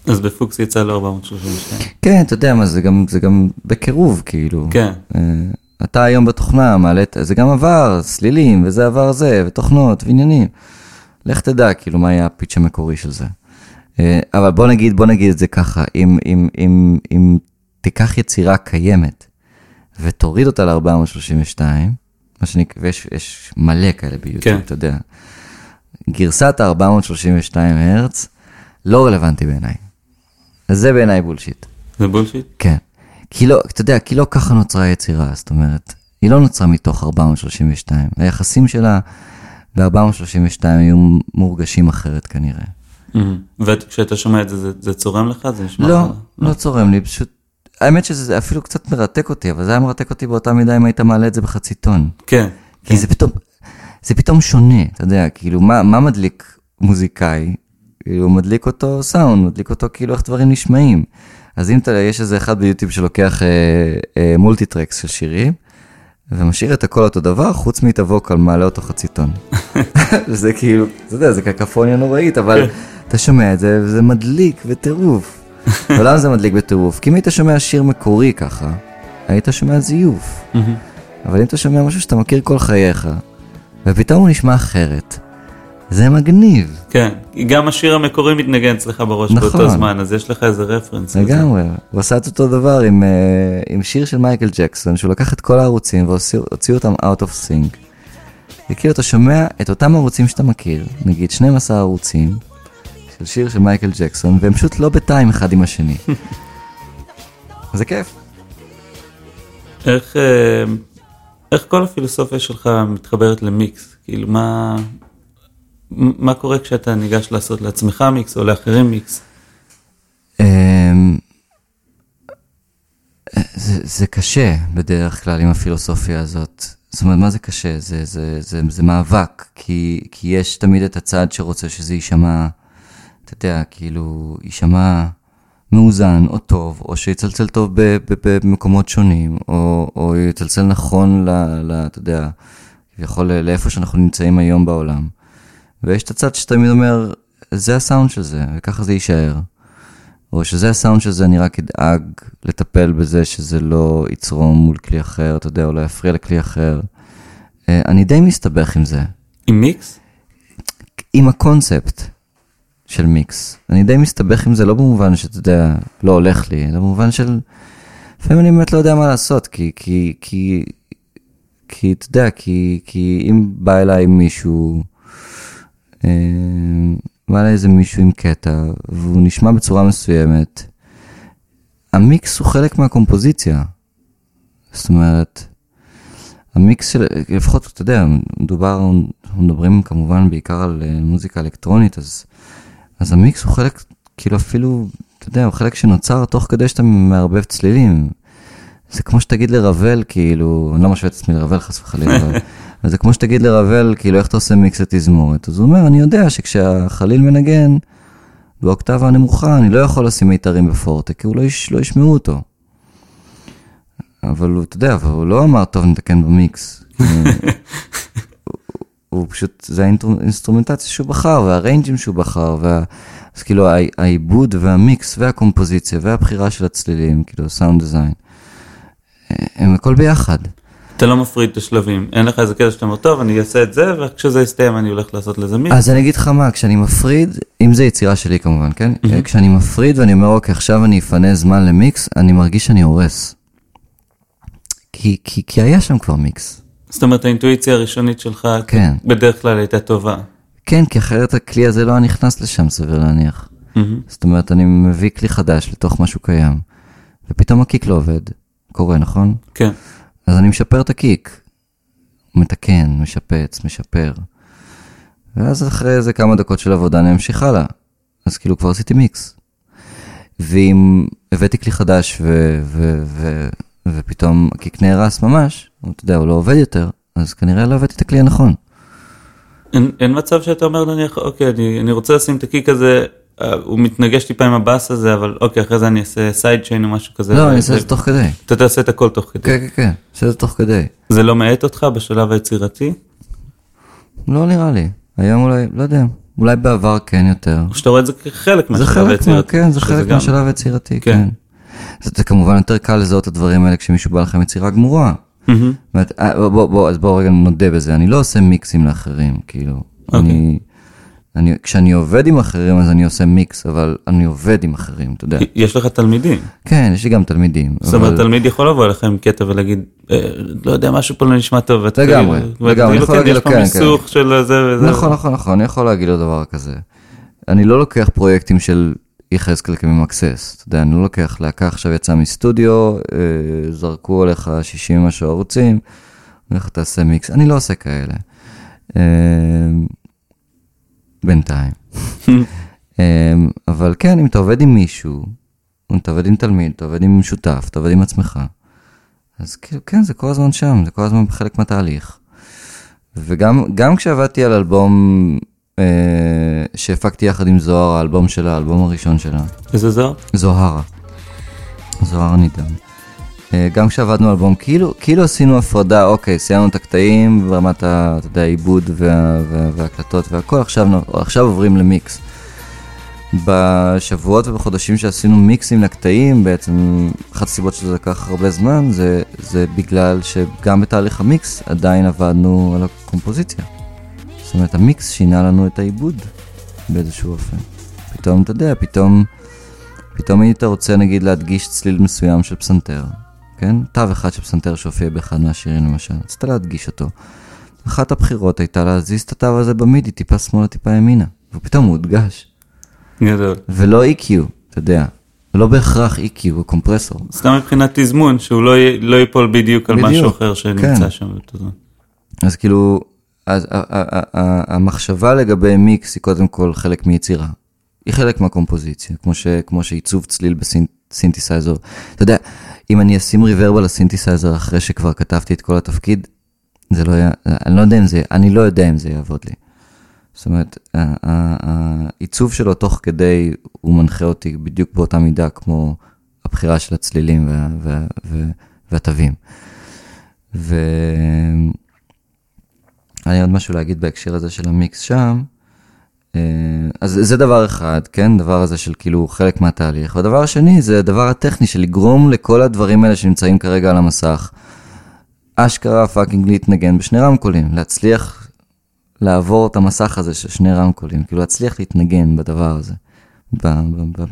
אז בפוקס יצא לו 432. כן, אתה יודע מה, זה גם, זה גם בקירוב, כאילו. כן. אה, אתה היום בתוכנה מעלה, את- זה גם עבר, סלילים, וזה עבר זה, ותוכנות, ועניינים. לך תדע, כאילו, מה היה הפיץ' המקורי של זה. אה, אבל בוא נגיד, בוא נגיד את זה ככה, אם, אם, אם, אם תיקח יצירה קיימת ותוריד אותה ל-432, מה שנקרא, ויש יש מלא כאלה ביוטיוב, כן. אתה יודע. גרסת ה-432 הרץ לא רלוונטי בעיניי. אז זה בעיניי בולשיט. זה בולשיט? כן. כי לא, אתה יודע, כי לא ככה נוצרה היצירה, זאת אומרת, היא לא נוצרה מתוך 432. היחסים שלה ב-432 היו מורגשים אחרת כנראה. וכשאתה שומע את זה, זה- זה צורם לך? זה נשמע לא, לך? לא צורם לי, פשוט... האמת שזה אפילו קצת מרתק אותי, אבל זה היה מרתק אותי באותה מידה אם היית מעלה את זה בחצי טון. כן. כי זה פתאום, זה פתאום שונה, אתה יודע, כאילו, מה, מה מדליק מוזיקאי? כאילו, מדליק אותו סאונד, מדליק אותו כאילו איך דברים נשמעים. אז אם אתה, יש איזה אחד ביוטיוב שלוקח אה, אה, מולטיטרקס של שירים, ומשאיר את הכל אותו דבר, חוץ מאת הווקל, מעלה אותו חצי טון. זה כאילו, אתה יודע, זה קקפוניה נוראית, אבל אתה שומע את זה, וזה מדליק וטירוף. ולמה זה מדליק בטירוף? כי אם היית שומע שיר מקורי ככה, היית שומע זיוף. אבל אם אתה שומע משהו שאתה מכיר כל חייך, ופתאום הוא נשמע אחרת, זה מגניב, כן. גם השיר המקורי מתנגן אצלך בראש נכון. באותו זמן, אז יש לך איזה רפרנס. לגמרי. הוא עשה את אותו דבר עם, אה, עם שיר של מייקל ג'קסון, שהוא לקח את כל הערוצים והוציאו אותם out of sync. וכאילו אתה שומע את אותם ערוצים שאתה מכיר, נגיד 12 ערוצים, של שיר של מייקל ג'קסון, והם פשוט לא בטיים אחד עם השני. זה כיף. איך, אה, איך כל הפילוסופיה שלך מתחברת למיקס? כאילו, מה, מה קורה כשאתה ניגש לעשות לעצמך מיקס או לאחרים מיקס? אמ, זה, זה קשה בדרך כלל עם הפילוסופיה הזאת. זאת אומרת, מה זה קשה? זה, זה, זה, זה מאבק, כי, כי יש תמיד את הצד שרוצה שזה יישמע, אתה יודע, כאילו, יישמע מאוזן או טוב, או שיצלצל טוב במקומות שונים, או, או יצלצל נכון, ל, ל, אתה יודע, כביכול לאיפה שאנחנו נמצאים היום בעולם. ויש את הצד שתמיד אומר, זה הסאונד של זה, וככה זה יישאר. או שזה הסאונד של זה, אני רק אדאג לטפל בזה שזה לא יצרום מול כלי אחר, אתה יודע, או לא יפריע לכלי אחר. אה, אני די מסתבך עם זה, עם מיקס? עם הקונספט של מיקס. אני די מסתבך עם זה, לא במובן שאתה יודע, לא הולך לי, אלא במובן של... לפעמים אני באמת לא יודע מה לעשות, כי, כי, כי, כי אתה יודע, כי, כי אם בא אליי מישהו, בא אליי איזה מישהו עם קטע, והוא נשמע בצורה מסוימת, המיקס הוא חלק מהקומפוזיציה. זאת אומרת, המיקס של, לפחות, אתה יודע, מדובר, אנחנו מדברים כמובן בעיקר על אה, מוזיקה אלקטרונית, אז, אז המיקס הוא חלק, כאילו אפילו, אתה יודע, הוא חלק שנוצר תוך כדי שאתה מערבב צלילים. זה כמו שתגיד לרבל, כאילו, אני לא משווה את עצמי לרבל חס וחלילה, אבל זה כמו שתגיד לרבל, כאילו, איך אתה עושה מיקס לתזמורת? אז הוא אומר, אני יודע שכשהחליל מנגן, באוקטבה הנמוכה, אני לא יכול לשים מיתרים בפורטה, כי הוא לא, יש, לא ישמעו אותו. אבל הוא, אתה יודע, אבל הוא לא אמר, טוב, נתקן במיקס. הוא, פשוט, זה האינסטרומנטציה שהוא בחר, והריינג'ים שהוא בחר, וה, אז כאילו העי- העיבוד והמיקס והקומפוזיציה והבחירה של הצלילים, כאילו סאונד דיזיין, הם הכל ביחד. אתה לא מפריד את השלבים, אין לך איזה קטע שאתה אומר, טוב, אני אעשה את זה, וכשזה יסתיים אני הולך לעשות לזה מיקס. אז אני אגיד לך מה, כשאני מפריד, אם זה יצירה שלי כמובן, כן? כשאני מפריד ואני אומר, אוקיי, עכשיו אני אפנה זמן למיקס, אני מרגיש שאני הורס. כי, כי, כי היה שם כבר מיקס. זאת אומרת, האינטואיציה הראשונית שלך, כן. בדרך כלל הייתה טובה. כן, כי אחרת הכלי הזה לא היה נכנס לשם, סביר להניח. מהמם. זאת אומרת, אני מביא כלי חדש לתוך משהו קיים, ופתאום הקיק לא עובד. קורה, נכון? כן. אז אני משפר את הקיק. מתקן, משפץ, משפר. ואז אחרי איזה כמה דקות של עבודה אני אמשיך הלאה. אז כאילו כבר עשיתי מיקס. ואם הבאתי כלי חדש ו- ו- ו- ופתאום הקיק נהרס ממש, אתה יודע, הוא לא עובד יותר, אז כנראה לא הבאתי את הכלי הנכון. אין, אין מצב שאתה אומר נניח, אוקיי, אני, אני רוצה לשים את הקיק הזה, הוא מתנגש טיפה עם הבאס הזה, אבל אוקיי, אחרי זה אני אעשה סייד צ'יין או משהו כזה. לא, אני אעשה את זה תוך כדי. אתה תעשה את הכל תוך כדי. כן, כן, כן, אעשה את זה תוך כדי. זה לא מאט אותך בשלב היצירתי? לא נראה לי. היום אולי, לא יודע, אולי בעבר כן יותר. או שאתה רואה את זה כחלק זה מהשלב היצירתי? כן, זה שזה חלק מהשלב היצירתי, כן. כן. זה זה כמובן יותר קל לזהות את הדברים האלה כשמישהו בא לכם יצירה גמורה. אה, בוא, בוא, אז בואו רגע נודה בזה, אני לא עושה מיקסים לאחרים, כאילו. אוקיי. אני, אני, כשאני עובד עם אחרים אז אני עושה מיקס, אבל אני עובד עם אחרים, אתה יודע. יש לך תלמידים. כן, יש לי גם תלמידים. זאת אומרת, אבל- תלמיד יכול לבוא אליך עם קטע ולהגיד, אה, לא יודע, משהו פה לא נשמע טוב. לגמרי, כאילו- לגמרי, ואתה אני כאילו, יכול כן, להגיד יש לו, פה כן, מיסוך של זה וזה. נכון, נכון, נכון, אני יכול להגיד לו דבר כזה. אני לא לוקח פרויקטים של יחזקאל כממקסס, אתה יודע, אני לא לוקח להקה עכשיו יצא מסטודיו, אה, זרקו עליך 60 משהו ערוצים, איך תעשה מיקס, אני לא עושה כאלה. אה, בינתיים. אה, אבל כן, אם אתה עובד עם מישהו, אם אתה עובד עם תלמיד, אתה עובד עם שותף, אתה עובד עם עצמך, אז כאילו, כן, זה כל הזמן שם, זה כל הזמן חלק מהתהליך. וגם גם כשעבדתי על אלבום אה, שהפקתי יחד עם זוהר, האלבום שלה, האלבום הראשון שלה, איזה זוהר? זוהרה, זוהרה נידם. אה, גם כשעבדנו אלבום, כאילו, כאילו עשינו הפרדה, אוקיי, סיימנו את הקטעים ברמת, אתה העיבוד וה, וה, וההקלטות והכל, עכשיו, עכשיו עוברים למיקס. בשבועות ובחודשים שעשינו מיקסים לקטעים, בעצם אחת הסיבות שזה לקח הרבה זמן, זה, זה בגלל שגם בתהליך המיקס עדיין עבדנו על הקומפוזיציה. זאת אומרת, המיקס שינה לנו את העיבוד באיזשהו אופן. פתאום, אתה יודע, פתאום, פתאום היית רוצה נגיד להדגיש צליל מסוים של פסנתר, כן? תו אחד של פסנתר שהופיע באחד מהשירים למשל, רצית להדגיש אותו. אחת הבחירות הייתה להזיז את התו הזה במידי, טיפה שמאלה, טיפה ימינה, ופתאום הוא הודגש. גדול. ולא EQ, אתה יודע. לא בהכרח EQ, הוא קומפרסור. סתם מבחינת תזמון, שהוא לא י- לא ייפול בדיוק על בדיוק, משהו אחר שנמצא כן. שם. אז כאילו, אז ה- ה- ה- ה- המחשבה לגבי מיקס היא קודם כל חלק מיצירה. היא חלק מהקומפוזיציה, כמו, ש, כמו שעיצוב צליל בסינתסייזר. אתה יודע, אם אני אשים reverb על הסינתסייזר אחרי שכבר כתבתי את כל התפקיד, זה לא היה, אני לא יודע אם זה, אני לא יודע אם זה יעבוד לי. זאת אומרת, העיצוב שלו תוך כדי, הוא מנחה אותי בדיוק באותה מידה כמו הבחירה של הצלילים וה, וה, וה, והתווים. ו... היה לי עוד משהו להגיד בהקשר הזה של המיקס שם. אה, אז זה דבר אחד, כן? דבר הזה של כאילו חלק מהתהליך. והדבר השני זה הדבר הטכני של לגרום לכל הדברים האלה שנמצאים כרגע על המסך, אשכרה פאקינג להתנגן בשני רמקולים, להצליח לעבור את המסך הזה של שני רמקולים, כאילו להצליח להתנגן בדבר הזה,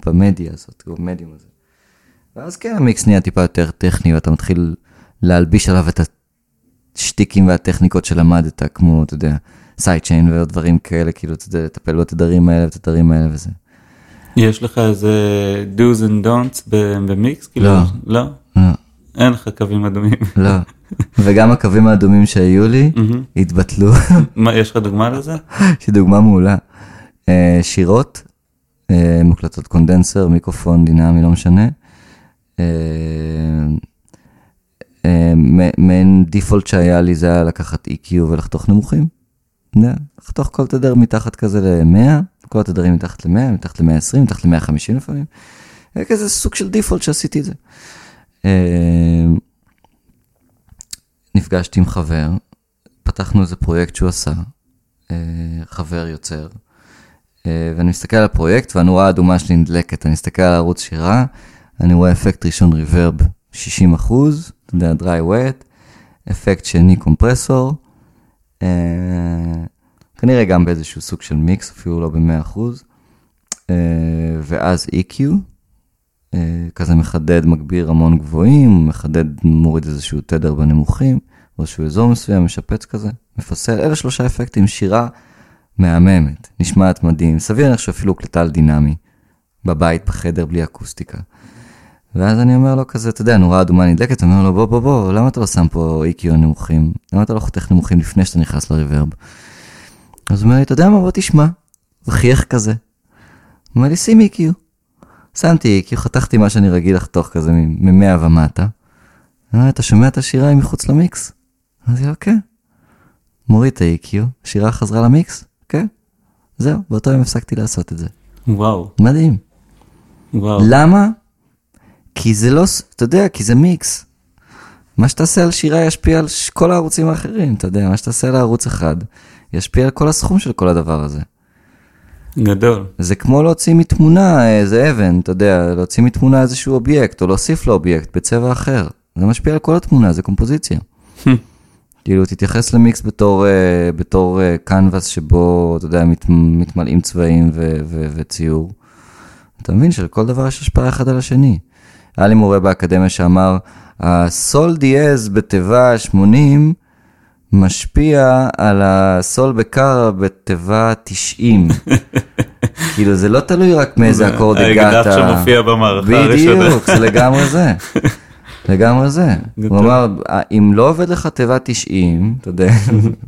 במדיה הזאת, במדיום הזה. ואז כן, המיקס נהיה טיפה יותר טכני, ואתה מתחיל להלביש עליו את השטיקים והטכניקות שלמדת, כמו, אתה יודע, סיידצ'יין ועוד דברים כאלה, כאילו, אתה יודע, לטפל בתדרים האלה ובתדרים האלה וזה. יש לך איזה do's and don'ts במיקס? כאילו, לא. לא? לא, אין לך קווים אדומים. לא. וגם הקווים האדומים שהיו לי. התבטלו. מה, יש לך דוגמה לזה? יש לי דוגמה מעולה. אה, שירות, אה, מוקלטות קונדנסר, מיקרופון דינמי, לא משנה. אה, מעין דיפולט שהיה לי זה היה לקחת EQ ולחתוך נמוכים. לחתוך כל תדר מתחת כזה ל-100, כל התדרים מתחת ל-100, מתחת ל-120, מתחת ל-150 לפעמים. היה כזה סוג של דיפולט שעשיתי את זה. אה, נפגשתי עם חבר, פתחנו איזה פרויקט שהוא עשה, אה, חבר יוצר, אה, ואני מסתכל על הפרויקט והנורה האדומה שלי נדלקת, אני מסתכל על ערוץ שירה, אני רואה אפקט ראשון ריברב 60 אחוז, אתה יודע, dry wet, אפקט שני קומפרסור, כנראה גם באיזשהו סוג של מיקס, אפילו לא ב-100 אחוז, אה, ואז EQ, אה, כזה מחדד, מגביר המון גבוהים, מחדד, מוריד איזשהו תדר בנמוכים, או איזשהו אזור מסוים, משפץ כזה, מפסל, אלה שלושה אפקטים, שירה מהממת, נשמעת מדהים, סביר להניח שאפילו הוקלטה על דינמי, בבית, בחדר, בלי אקוסטיקה. ואז אני אומר לו כזה, אתה יודע, נורה אדומה נדלקת, אני אומר לו, בוא, בוא, בוא, למה אתה לא שם פה EQ נמוכים? למה אתה לא חותך נמוכים לפני שאתה נכנס לריברב? אז הוא אומר לי, אתה יודע מה, בוא תשמע. הוא חייך כזה. הוא אומר לי, שים EQ. שמתי EQ, חתכתי מה שאני רגיל לחתוך כזה מ-100 ומטה. אה, אתה שומע את השירה היא מחוץ למיקס? אמרתי לו, כן. מוריד את ה-EQ, השירה חזרה למיקס? כן. זהו, באותו יום הפסקתי לעשות את זה. וואו, מדהים. וואו. למה? כי זה לא, אתה יודע, כי זה מיקס. מה שתעשה על שירה ישפיע על כל הערוצים האחרים, אתה יודע, מה שתעשה על הערוץ אחד, ישפיע על כל הסכום של כל הדבר הזה. גדול. זה כמו להוציא מתמונה איזה אבן, אתה יודע, להוציא מתמונה איזשהו אובייקט, או להוסיף לו אובייקט בצבע אחר. זה משפיע על כל התמונה, זה קומפוזיציה. כאילו, תתייחס למיקס בתור, אה, בתור אה, קנבס שבו, אתה יודע, מת, מתמלאים צבעים ו, ו, וציור. אתה מבין שלכל דבר יש השפעה אחד על השני. היה לי מורה באקדמיה שאמר, הסול דיאז בתיבה 80 משפיע על הסול בקארה בתיבה 90. כאילו, זה לא תלוי רק מאיזה אקורד הגעת. האקדח שמופיע במערכה הראשונה. בדיוק, זה לגמרי זה. לגמרי זה. הוא אמר, אם לא עובד לך תיבה 90, אתה יודע,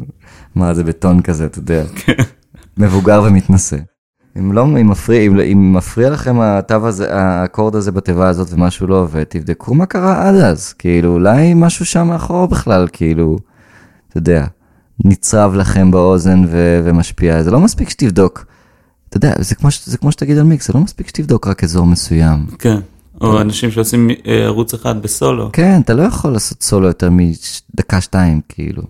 מה זה בטון כזה, אתה יודע, מבוגר ומתנשא. אם לא, אם מפריע, אם, אם מפריע לכם התו הזה, האקורד הזה בתיבה הזאת ומשהו לא עובד, תבדקו מה קרה עד אז, כאילו, אולי משהו שם מאחור בכלל, כאילו, אתה יודע, נצרב לכם באוזן ו- ומשפיע, זה לא מספיק שתבדוק. אתה יודע, זה כמו, זה כמו שתגיד על מיקס, זה לא מספיק שתבדוק רק אזור מסוים. כן. או אנשים שעושים אה, ערוץ אחד בסולו. כן, אתה לא יכול לעשות סולו יותר מדקה-שתיים, כאילו.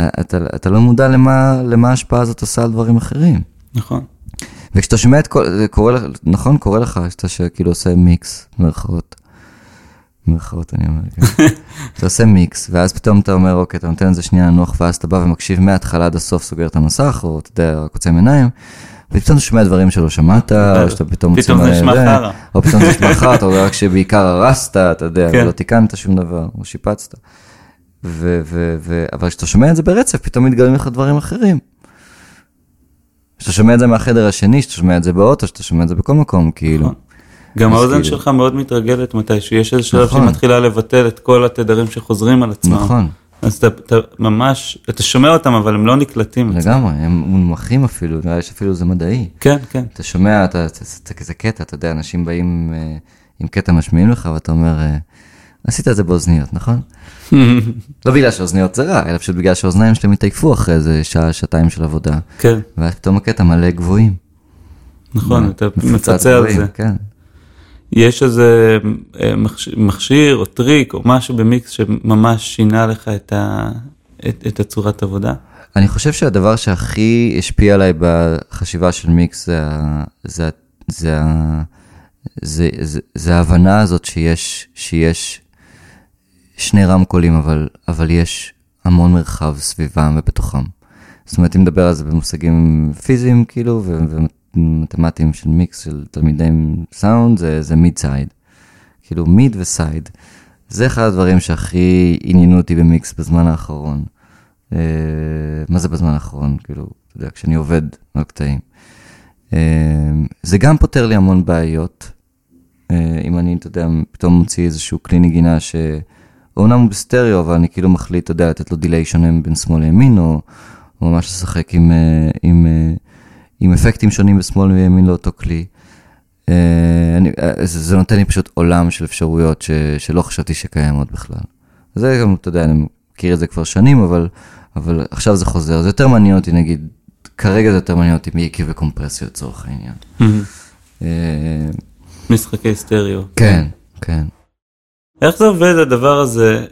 אתה, אתה לא מודע למה, למה ההשפעה הזאת עושה על דברים אחרים. נכון. וכשאתה שומע את כל, זה קורה לך, נכון, קורה לך, שאתה ש- כאילו עושה מיקס, במרכאות. במרכאות אני אומר, כן. אתה עושה מיקס, ואז פתאום אתה אומר, אוקיי, אתה נותן לזה שנייה לנוח, ואז אתה בא ומקשיב מההתחלה עד הסוף, סוגר את המסך, או אתה יודע, רק עוצם עיניים, ופתאום אתה שומע דברים שלא שמעת, או שאתה פתאום... פתאום זה נשמע חרא. או פתאום זה נשמע חרא, אתה רואה רק שבעיקר הרסת, אתה יודע. ולא תיקנת שום דבר, או שיפצת. ו- ו- ו- אבל כשאתה שומע את זה ברצף, פתאום מתגלים לך דברים אחרים. כשאתה שומע את זה מהחדר השני, כשאתה שומע את זה באוטו, כשאתה שומע את זה בכל מקום, כאילו. נכון. גם האוזן כאילו- שלך מאוד מתרגלת מתישהו, יש איזה שלב נכון. שהיא מתחילה לבטל את כל התדרים שחוזרים על עצמם. נכון, אז אתה, אתה ממש, אתה שומע אותם אבל הם לא נקלטים. לגמרי, הם מונמכים אפילו, נראה לי שאפילו זה מדעי. כן, כן. אתה שומע, אתה, זה, קטע, אתה יודע, אנשים באים אה, עם קטע משמיעים לך, ואתה אומר, אה, עשית את זה באוזניות, נכון? לא בגלל שאוזניות זה רע, אלא פשוט בגלל שהאוזניים שלהם התעייפו אחרי איזה שעה, שעתיים של עבודה, כן, ואז פתאום הקטע מלא גבוהים. נכון, אתה מפצה על זה. כן. יש איזה אה, מכשי- מכשיר או טריק או משהו במיקס שממש שינה לך את, ה, את, את הצורת עבודה? אני חושב שהדבר שהכי השפיע עליי בחשיבה של מיקס זה, זה, זה, זה, זה, זה ההבנה הזאת שיש, שיש שני רמקולים, אבל, אבל יש המון מרחב סביבם ובתוכם. זאת אומרת, אם נדבר על זה במושגים פיזיים, כאילו, ומתמטיים של מיקס של תלמידי סאונד, זה, זה mid side. כאילו, mid ו side. זה אחד הדברים שהכי עניינו אותי במיקס בזמן האחרון. אה, מה זה בזמן האחרון? כאילו, אתה יודע, כשאני עובד על קטעים. אה, זה גם פותר לי המון בעיות. אה, אם אני, אתה יודע, פתאום מוציא איזשהו כלי נגינה שאומנם הוא בסטריאו, אבל אני כאילו מחליט, אתה יודע, לתת לו דיליי שונה בין שמאל לימין, או, ממש לשחק עם, אה, עם, אה, עם אפקטים שונים בשמאל וימין לאותו כלי. אה, אני, זה, זה נותן לי פשוט עולם של אפשרויות ש, שלא חשבתי שקיימות בכלל. זה גם, אתה יודע, אני מכיר את זה כבר שנים, אבל, אבל עכשיו זה חוזר. זה יותר מעניין אותי, נגיד, כרגע זה יותר מעניין אותי מאיקי וקומפרסיה לצורך העניין. משחקי סטריאו. כן, כן. איך זה עובד הדבר הזה,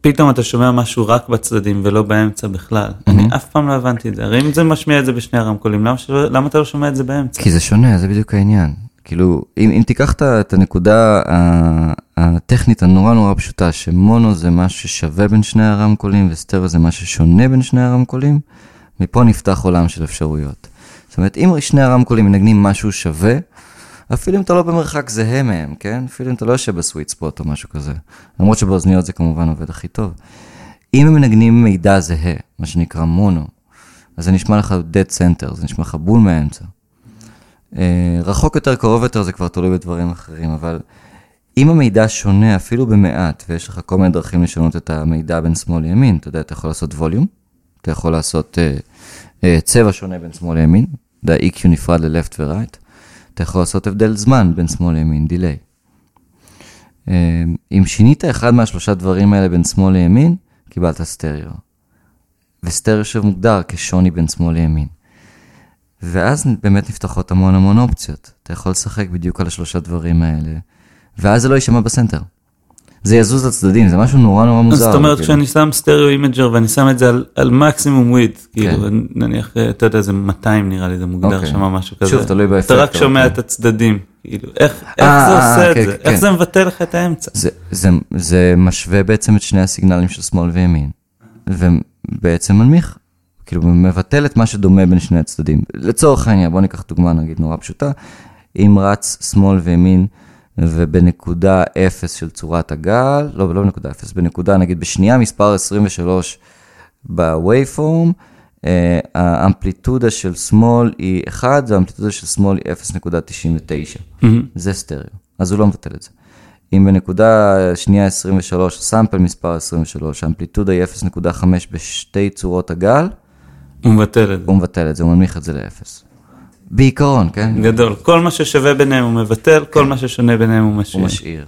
פתאום אתה שומע משהו רק בצדדים ולא באמצע בכלל. אני אף פעם לא הבנתי את זה. הרי אם זה משמיע את זה בשני הרמקולים, למה, שלא, למה אתה לא שומע את זה באמצע? כי זה שונה, זה בדיוק העניין. כאילו, אם, אם תיקח את הנקודה הטכנית הנורא נורא פשוטה, שמונו זה מה ששווה בין שני הרמקולים וסטריאו זה מה ששונה בין שני הרמקולים, מפה נפתח עולם של אפשרויות. זאת אומרת, אם שני הרמקולים מנגנים משהו שווה, אפילו אם אתה לא במרחק זהה מהם, כן? אפילו אם אתה לא יושב בסוויט ספוט או משהו כזה. למרות שבאוזניות זה כמובן עובד הכי טוב. אם הם מנגנים מידע זהה, מה שנקרא מונו, אז זה נשמע לך dead center, זה נשמע לך בול מהאמצע. אה, רחוק יותר, קרוב יותר, זה כבר תלוי בדברים אחרים, אבל אם המידע שונה אפילו במעט, ויש לך כל מיני דרכים לשנות את המידע בין שמאל לימין, אתה יודע, אתה יכול לעשות ווליום, אתה יכול לעשות אה, אה, צבע שונה בין שמאל לימין, אתה יודע, EQ נפרד ל-left ו-right, אתה יכול לעשות הבדל זמן בין שמאל לימין, דיליי. אה, אם שינית אחד מהשלושה דברים האלה בין שמאל לימין, קיבלת סטריאו. וסטריאו שמוגדר כשוני בין שמאל לימין. ואז באמת נפתחות המון המון אופציות. אתה יכול לשחק בדיוק על השלושה דברים האלה, ואז זה לא יישמע ב center. זה יזוז לצדדים, זה משהו נורא נורא מוזר. זאת אומרת, כאילו. כשאני שם stereo imager ואני שם את זה על, על מקסימום width, כאילו, כן. נניח, אה, אתה יודע, זה 200 נראה לי, זה מוגדר אוקיי. שם משהו כזה. שוב, תלוי באפקט, אתה רק שומע אוקיי. את הצדדים, כאילו, איך, איך אה, זה אה, עושה את כן, זה? כן. איך זה מבטל לך את האמצע? זה, משווה בעצם את שני הסיגנלים של שמאל וימין, ובעצם מנמיך, כאילו מבטל את מה שדומה בין שני הצדדים. לצורך העניין, בואו ניקח דוגמה נגיד נורא פשוטה, אם רץ שמאל וימין ובנקודה 0 של צורת הגל, לא, לא בנקודה 0, בנקודה נגיד בשנייה מספר 23 בווייפורם, אה, האמפליטודה של שמאל היא 1 והאמפליטודה של שמאל היא 0.99. זה סטריאו, אז הוא לא מבטל את זה. אם בנקודה שנייה 23, סאמפל מספר 23, האמפליטודה היא 0.5 בשתי צורות הגל, הוא מבטל את זה. הוא מבטל את זה, הוא מנמיך את זה לאפס. בעיקרון, כן? גדול. כל מה ששווה ביניהם הוא מבטל, כל מה ששונה ביניהם הוא הוא משאיר. משאיר.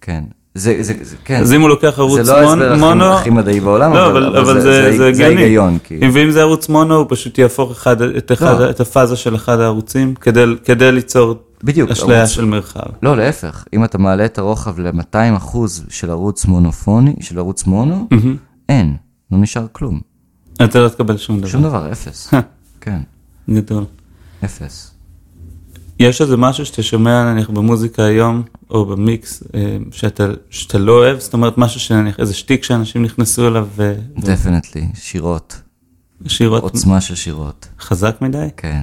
כן. זה, זה, זה, כן. אז אם הוא לוקח ערוץ זה לא ההסבר הכי- מונו... הכי מדעי בעולם, לא, אבל- אבל, אבל זה- זה, זה- זה כאילו. אם- ואם זה ערוץ מונו, הוא פשוט יהפוך אחד, את, אחד, לא. את הפאזה של אחד הערוצים כדי, כדי ליצור בדיוק, אשליה ערוץ- של מרחב. לא, להפך. אם אתה מעלה את הרוחב ל-200 אחוז של ערוץ מונופוני, של ערוץ מונו, אין, לא נשאר כלום. אתה לא תקבל שום דבר. שום דבר, אפס. כן, גדול. אפס. יש איזה משהו שאתה שומע נניח במוזיקה היום, או במיקס, אה, שאתה, שאתה לא אוהב? זאת אומרת, משהו שנניח, איזה שטיק שאנשים נכנסו אליו ו- definitely, שירות. ושירות עוצמה של שירות. חזק מדי? כן.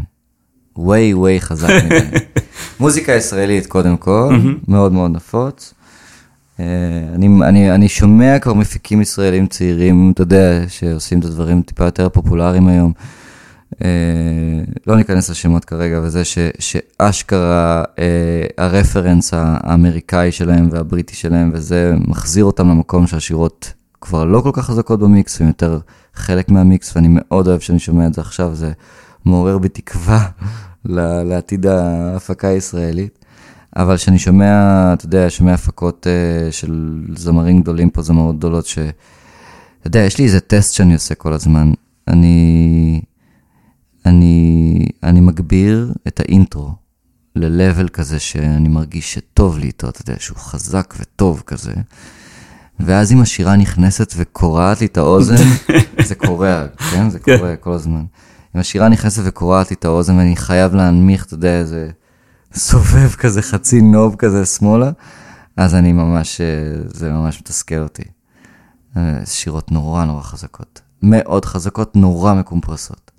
ווי ווי חזק מדי. מוזיקה ישראלית קודם כל, מאוד מאוד נפוץ. אה, אני, אני, אני שומע כבר מפיקים ישראלים צעירים, אתה יודע, שעושים את הדברים טיפה יותר פופולריים היום. אה, לא ניכנס לשמות כרגע, וזה ש, שאשכרה אה, הרפרנס האמריקאי שלהם והבריטי שלהם, וזה מחזיר אותם למקום שהשירות כבר לא כל כך חזקות במיקס, הם יותר חלק מהמיקס, ואני מאוד אוהב שאני שומע את זה עכשיו, זה מעורר בי תקווה לעתיד ההפקה הישראלית. אבל כשאני שומע, אתה יודע, שומע הפקות uh, של זמרים גדולים פה, זמרות גדולות, ש... אתה יודע, יש לי איזה טסט שאני עושה כל הזמן. אני, אני, אני מגביר את האינטרו ל-level כזה שאני מרגיש שטוב לי איתו, אתה יודע, שהוא חזק וטוב כזה. ואז אם השירה נכנסת וקורעת לי את האוזן, זה קורע, כן? זה קורה כל הזמן. אם השירה נכנסת וקורעת לי את האוזן ואני חייב להנמיך, אתה יודע, איזה סובב כזה, חצי נוב כזה שמאלה, אז אני ממש, אה, זה ממש מתסכל אותי. אה, שירות נורא נורא חזקות. מאוד חזקות, נורא מקומפרסות.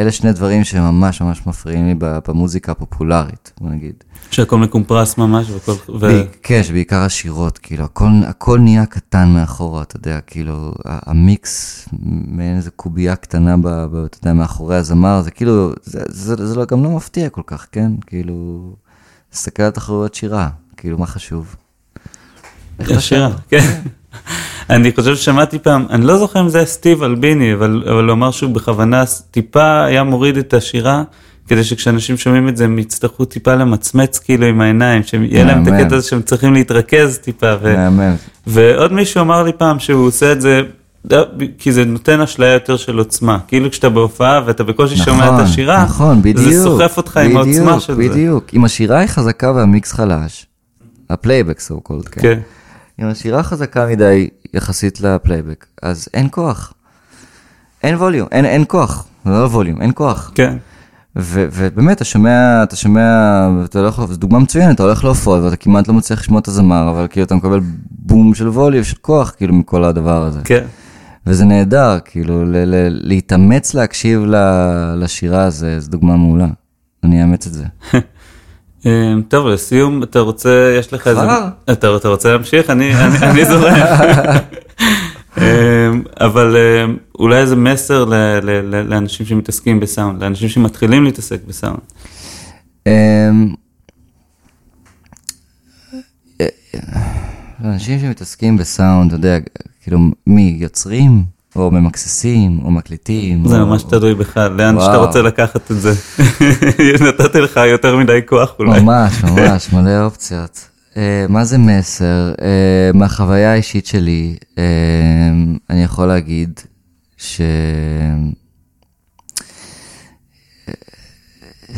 אלה שני דברים שממש ממש מפריעים לי במוזיקה הפופולרית, בוא נגיד. שהכל מקומפרס ממש, והכל... ו... כן, שבעיקר השירות, כאילו, הכל, הכל נהיה קטן מאחורה, אתה יודע, כאילו, המיקס, מעין איזה קובייה קטנה, ב, ב, אתה יודע, מאחורי הזמר, זה כאילו, זה, זה, זה לא, גם לא מפתיע כל כך, כן? כאילו, תסתכל על תחרויות שירה, כאילו, מה חשוב? ישירה, כן. אני חושב ששמעתי פעם, אני לא זוכר אם זה היה סטיב אלביני, אבל, אבל הוא אמר שהוא בכוונה טיפה היה מוריד את השירה, כדי שכשאנשים שומעים את זה הם יצטרכו טיפה למצמץ כאילו עם העיניים, שיהיה להם את. הקטע הזה שהם צריכים להתרכז טיפה. ו... ועוד מישהו אמר לי פעם שהוא עושה את זה, כי זה נותן אשליה יותר של עוצמה. כאילו כשאתה בהופעה ואתה בקושי שומע את השירה, נכון, בדיוק. זה סוחף אותך עם העוצמה בדיוק, של זה. בדיוק. אם השירה היא חזקה והמיקס חלש, הפלייבק so called, כן? כן. אם השירה חזקה מדי יחסית לפלייבק, אז אין כוח. אין ווליום, אין, אין כוח, זה לא ווליום, אין כוח. כן. ו- ובאמת, אתה שומע, אתה שומע, אתה הולך, זו דוגמה מצוינת, אתה הולך להופעות ואתה כמעט לא מצליח לשמוע את הזמר, אבל כאילו אתה מקבל בום של ווליום, של כוח, כאילו, מכל הדבר הזה. כן. וזה נהדר, כאילו, ל- ל- להתאמץ להקשיב ל- לשירה הזה, זו דוגמה מעולה. אני אאמץ את זה. אה, טוב, לסיום, אתה רוצה, יש לך איזה... אתה רוצה להמשיך? אני אני- אני זורם. אה, אבל אה, אולי איזה מסר ל- ל- ל- לאנשים שמתעסקים בסאונד, לאנשים שמתחילים להתעסק בסאונד. אמ, אה, אנשים שמתעסקים בסאונד, אתה יודע, כאילו, מי, יוצרים? או ממקססים, או מקליטים? זה או- ממש תלוי בך, לאן שאתה וואו. רוצה לקחת את זה. נתתי לך יותר מדי כוח אולי. ממש, ממש, מלא אופציות. אה, מה זה מסר? אה, מהחוויה האישית שלי, אה, אני יכול להגיד ש...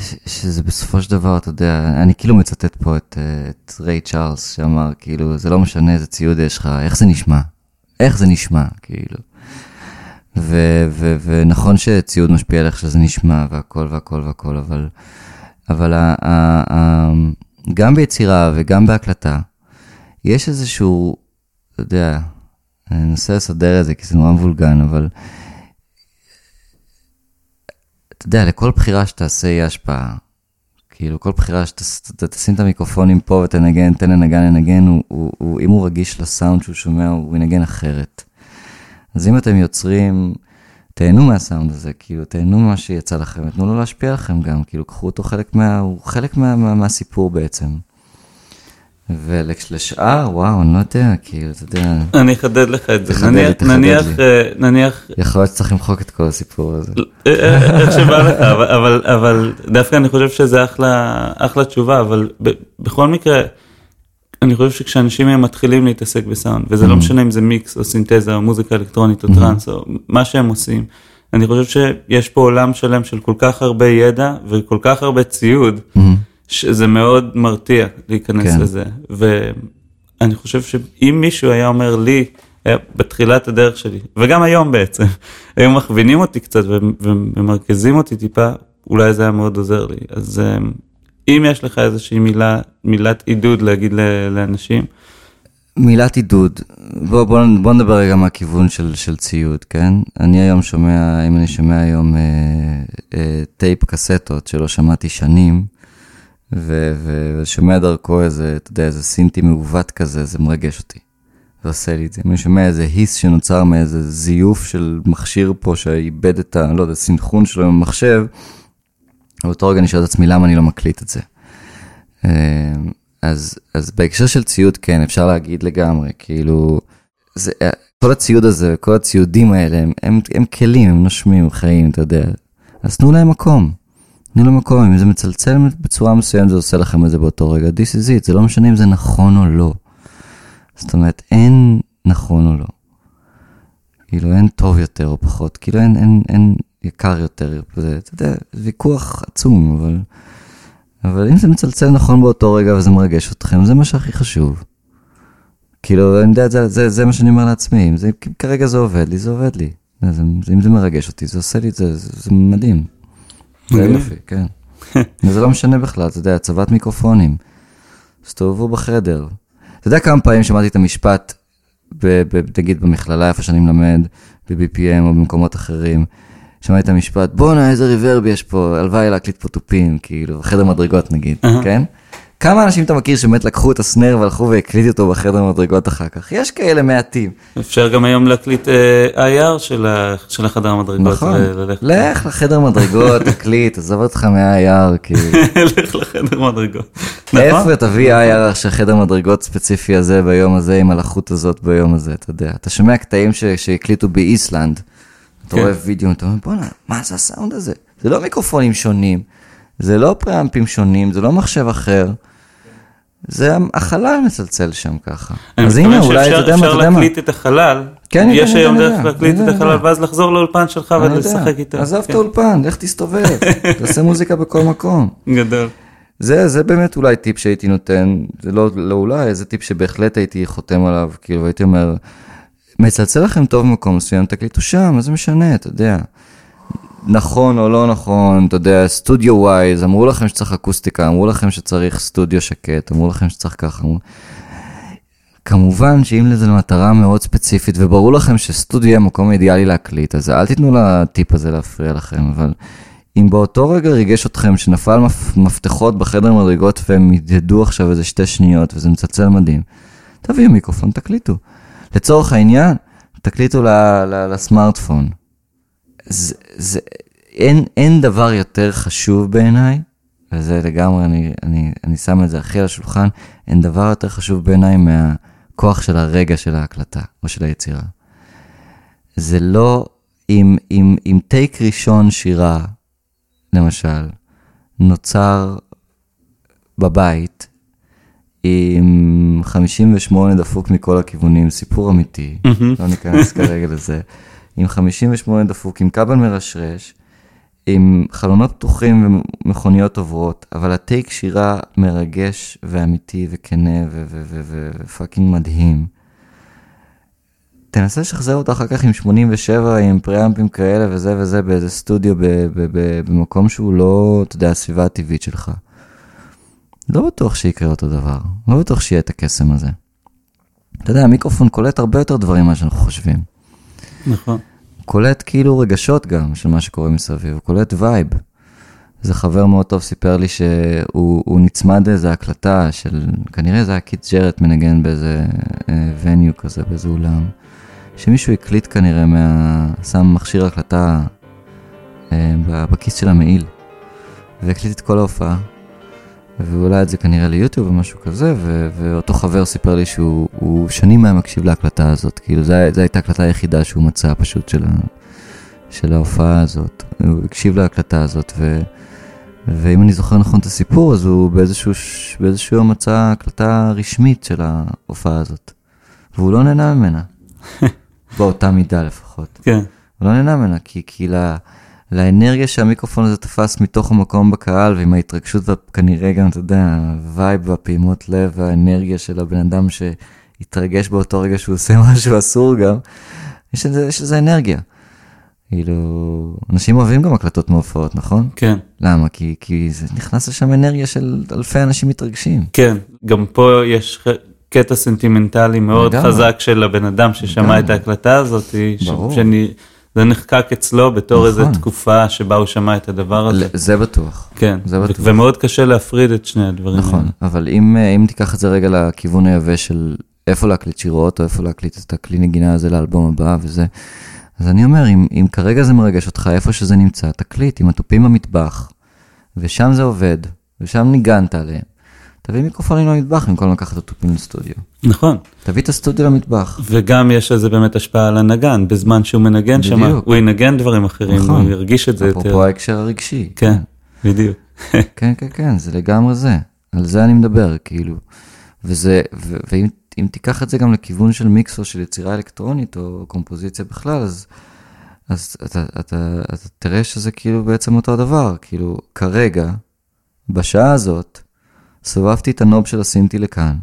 ש- שזה בסופו של דבר, אתה יודע, אני כאילו מצטט פה את, את ריי צ'ארלס, שאמר, כאילו, זה לא משנה איזה ציוד יש לך, איך זה נשמע? איך זה נשמע, כאילו. ו- ו- ונכון שציוד משפיע על איך שזה נשמע, והכל והכל והכל, אבל, אבל ה- ה- ה- גם ביצירה וגם בהקלטה, יש איזשהו, אתה יודע, אני מנסה לסדר את זה כי זה נורא מבולגן, אבל אתה יודע, לכל בחירה שתעשה יהיה השפעה. כאילו, כל בחירה שאתה תשים את המיקרופונים פה ותנגן, תן לנגן לנגן, הוא, הוא, הוא, אם הוא רגיש לסאונד שהוא שומע, הוא ינגן אחרת. אז אם אתם יוצרים, תהנו מהסאונד הזה, כאילו, תהנו ממה שיצא לכם, תנו לו להשפיע לכם גם, כאילו, קחו אותו חלק מה... הוא חלק מה, מה, מהסיפור בעצם. ולשאר, וואו, אני לא יודע, כאילו, אתה יודע, אני אחדד לך את זה. נניח- נניח. אה, נניח, יכול להיות שצריך למחוק את כל הסיפור הזה. אה, אה, איך שבא לך, אבל- אבל, אבל דווקא אני חושב שזה אחלה, אחלה תשובה, אבל בכל מקרה, אני חושב שכשאנשים הם מתחילים להתעסק בסאונד, וזה לא משנה אם זה מיקס או סינתזה או מוזיקה אלקטרונית או טראנס או מה שהם עושים, אני חושב שיש פה עולם שלם של כל כך הרבה ידע וכל כך הרבה ציוד, שזה מאוד מרתיע להיכנס כן. לזה. ואני חושב שאם מישהו היה אומר לי, היה בתחילת הדרך שלי, וגם היום בעצם, היו מכווינים אותי קצת ו- וממרכזים אותי טיפה, אולי זה היה מאוד עוזר לי. אז אמ, אם יש לך איזושהי מילה, מילת עידוד להגיד לאנשים, מילת עידוד, בוא, בוא, בוא נדבר רגע מהכיוון של, של ציוד, כן? אני היום שומע, אם אני שומע היום אה, אה, טייפ קסטות שלא שמעתי שנים, ו, ו, ושומע דרכו איזה, אתה יודע, איזה סינטי מעוות כזה, זה מרגש אותי. זה עושה לי את זה. אם אני שומע איזה hiss שנוצר מאיזה זיוף של מכשיר פה שאיבד את ה... לא יודע, סינכרון שלו עם המחשב, באותו רגע אני שואל את עצמי למה אני לא מקליט את זה. אה, אז, אז בהקשר של ציוד, כן, אפשר להגיד לגמרי, כאילו, זה, אה, כל הציוד הזה, כל הציודים האלה, הם, הם, הם כלים, הם נושמים, חיים, אתה יודע. אז תנו להם מקום. תנו להם מקום, אם זה מצלצל בצורה מסוימת, זה עושה לכם את זה באותו רגע. This is it, זה לא משנה אם זה נכון או לא. זאת אומרת, אין נכון או לא. כאילו, אין טוב יותר או פחות, כאילו, אין, אין, אין יקר יותר. זה, אתה יודע, ויכוח עצום, אבל... אבל אם זה מצלצל נכון באותו רגע וזה מרגש אתכם, זה מה שהכי חשוב. כאילו, אני יודע, זה, זה, זה מה שאני אומר לעצמי, אם זה, כרגע זה עובד לי, זה עובד לי. זה, אם זה מרגש אותי, זה עושה לי את זה, זה, מדהים. זה. יופי, כן. וזה לא משנה בכלל, אתה יודע, הצבת מיקרופונים. הסתובבו בחדר. אתה יודע כמה פעמים שמעתי את המשפט, ב, ב, נגיד במכללה, איפה שאני מלמד, ב-BPM או במקומות אחרים, שמעתי את המשפט, בואנה, איזה ריברב יש פה, הלוואי להקליט פה תופים, כאילו, חדר מדרגות נגיד, אהה. כן? כמה אנשים אתה מכיר שבאמת לקחו את הסנר והלכו והקליטו אותו בחדר מדרגות אחר כך? יש כאלה מעטים. אפשר גם היום להקליט אה, IR של של החדר המדרגות. נכון. וללכת- לך לחדר מדרגות, תקליט, עזוב אותך מה-IR, כאילו. לך לחדר מדרגות. נכון? איפה תביא IR של חדר מדרגות ספציפי הזה ביום הזה, עם הלחות הזאת ביום הזה, אתה יודע. אתה שומע קטעים שהקליטו באיסלנד, אתה כן. רואה וידאו, אתה אומר, בואנה, מה זה הסאונד הזה? זה לא מיקרופונים שונים, זה לא פראמפים שונים, זה לא מחשב אחר. זה החלל מצלצל שם ככה. אז הנה, אולי, אתה יודע מה, אתה אפשר יודע מה. להקליט את החלל, כן, יש היום דרך להקליט את החלל. ואז לחזור לאולפן שלך. ולשחק איתו. עזוב את כן, האולפן, לך תסתובב, תעשה מוזיקה בכל מקום. גדול. זה, זה באמת אולי טיפ שהייתי נותן, זה לא, לא אולי, זה טיפ שבהחלט הייתי חותם עליו, כאילו הייתי אומר, מצלצל לכם טוב במקום מסוים, תקליטו שם, מה זה משנה, אתה יודע. נכון או לא נכון, אתה יודע, סטודיו ווייז, אמרו לכם שצריך אקוסטיקה, אמרו לכם שצריך סטודיו שקט, אמרו לכם שצריך ככה. אמרו... כמובן שאם לזה מטרה מאוד ספציפית, וברור לכם שסטודיו יהיה מקום אידיאלי להקליט, אז אל תיתנו לטיפ הזה להפריע לכם, אבל אם באותו רגע ריגש אתכם שנפל מפתחות בחדר מדרגות והם ידעו עכשיו איזה שתי שניות וזה מצלצל מדהים, תביאו מיקרופון, תקליטו. לצורך העניין, תקליטו לסמארטפון. זה, זה, אין, אין דבר יותר חשוב בעיניי, וזה לגמרי, אני, אני, אני שם את זה הכי על השולחן, אין דבר יותר חשוב בעיניי מהכוח של הרגע של ההקלטה או של היצירה. זה לא, אם, אם, אם טייק ראשון שירה, למשל, נוצר בבית, עם 58 דפוק מכל הכיוונים, סיפור אמיתי, לא ניכנס כרגע לזה, עם 58 דפוק, עם כבל מרשרש, עם חלונות פתוחים ומכוניות עוברות, אבל הטייק שירה מרגש ואמיתי וכנה ו fucking מדהים. תנסה לשחזר אותה אחר כך עם 87, עם פריאמפים כאלה וזה וזה באיזה סטודיו במקום שהוא לא, אתה יודע, הסביבה הטבעית שלך. לא בטוח שיקרה אותו דבר, לא בטוח שיהיה את הקסם הזה. אתה יודע, המיקרופון קולט הרבה יותר דברים ממה שאנחנו חושבים. נכון. קולט כאילו רגשות גם של מה שקורה מסביב, הוא קולט vibe. איזה חבר מאוד טוב סיפר לי שהוא נצמד לאיזה הקלטה של, כנראה זה היה קית' ג'ארט מנגן באיזה venue כזה, באיזה אולם, שמישהו הקליט כנראה, מה, שם מכשיר הקלטה אה, בכיס של המעיל, והקליט את כל ההופעה. והוא העלה את זה כנראה ליוטיוב או משהו כזה, ו- ואותו חבר סיפר לי שהוא שנים היה מקשיב להקלטה הזאת, כאילו זו הייתה ההקלטה היחידה שהוא מצא פשוט של, ה- של ההופעה הזאת. הוא הקשיב להקלטה הזאת, ו- ואם אני זוכר נכון את הסיפור, אז הוא באיזשהו, באיזשהו יום מצא הקלטה רשמית של ההופעה הזאת, והוא לא נהנה ממנה, באותה מידה לפחות. כן. הוא לא נהנה ממנה, כי, כי לה... לאנרגיה שהמיקרופון הזה תפס מתוך המקום בקהל, ועם ההתרגשות וכנראה גם, אתה יודע, ה vibe והפעימות לב והאנרגיה של הבן אדם שהתרגש באותו רגע שהוא עושה משהו אסור גם, יש לזה, יש לזה אנרגיה. כאילו, אנשים אוהבים גם הקלטות מהופעות, נכון? כן. למה? כי, כי זה נכנס לשם אנרגיה של אלפי אנשים מתרגשים. כן, גם פה יש קטע סנטימנטלי מאוד לגמרי. חזק של הבן אדם ששמע לגמרי. את ההקלטה הזאת, ברור. שאני... זה נחקק אצלו בתור נכון. איזו תקופה שבה הוא שמע את הדבר הזה. זה בטוח. כן, זה בטוח. ומאוד קשה להפריד את שני הדברים נכון, האלה. אבל אם, אם תיקח את זה רגע לכיוון היבש של איפה להקליט שירות, או איפה להקליט את הכלי נגינה הזה לאלבום הבא וזה, אז אני אומר, אם, אם כרגע זה מרגש אותך, איפה שזה נמצא, תקליט עם התופים במטבח, ושם זה עובד, ושם ניגנת עליהם. תביא מיקרופונים למטבח במקום לקחת התופים לסטודיו. נכון. תביא את הסטודיו למטבח. וגם יש לזה באמת השפעה על הנגן, בזמן שהוא מנגן שם, הוא ינגן דברים אחרים, נכון. הוא ירגיש את זה יותר. אפרופו ההקשר הרגשי. כן, בדיוק. כן, כן, כן, זה לגמרי זה. על זה אני מדבר, כאילו. וזה, ו- ואם תיקח את זה גם לכיוון של מיקס או של יצירה אלקטרונית או קומפוזיציה בכלל, אז, אז אתה, אתה, אתה, אתה תראה שזה כאילו בעצם אותו הדבר. כאילו, כרגע, בשעה הזאת, סובבתי את ה knob של הסינטי לכאן,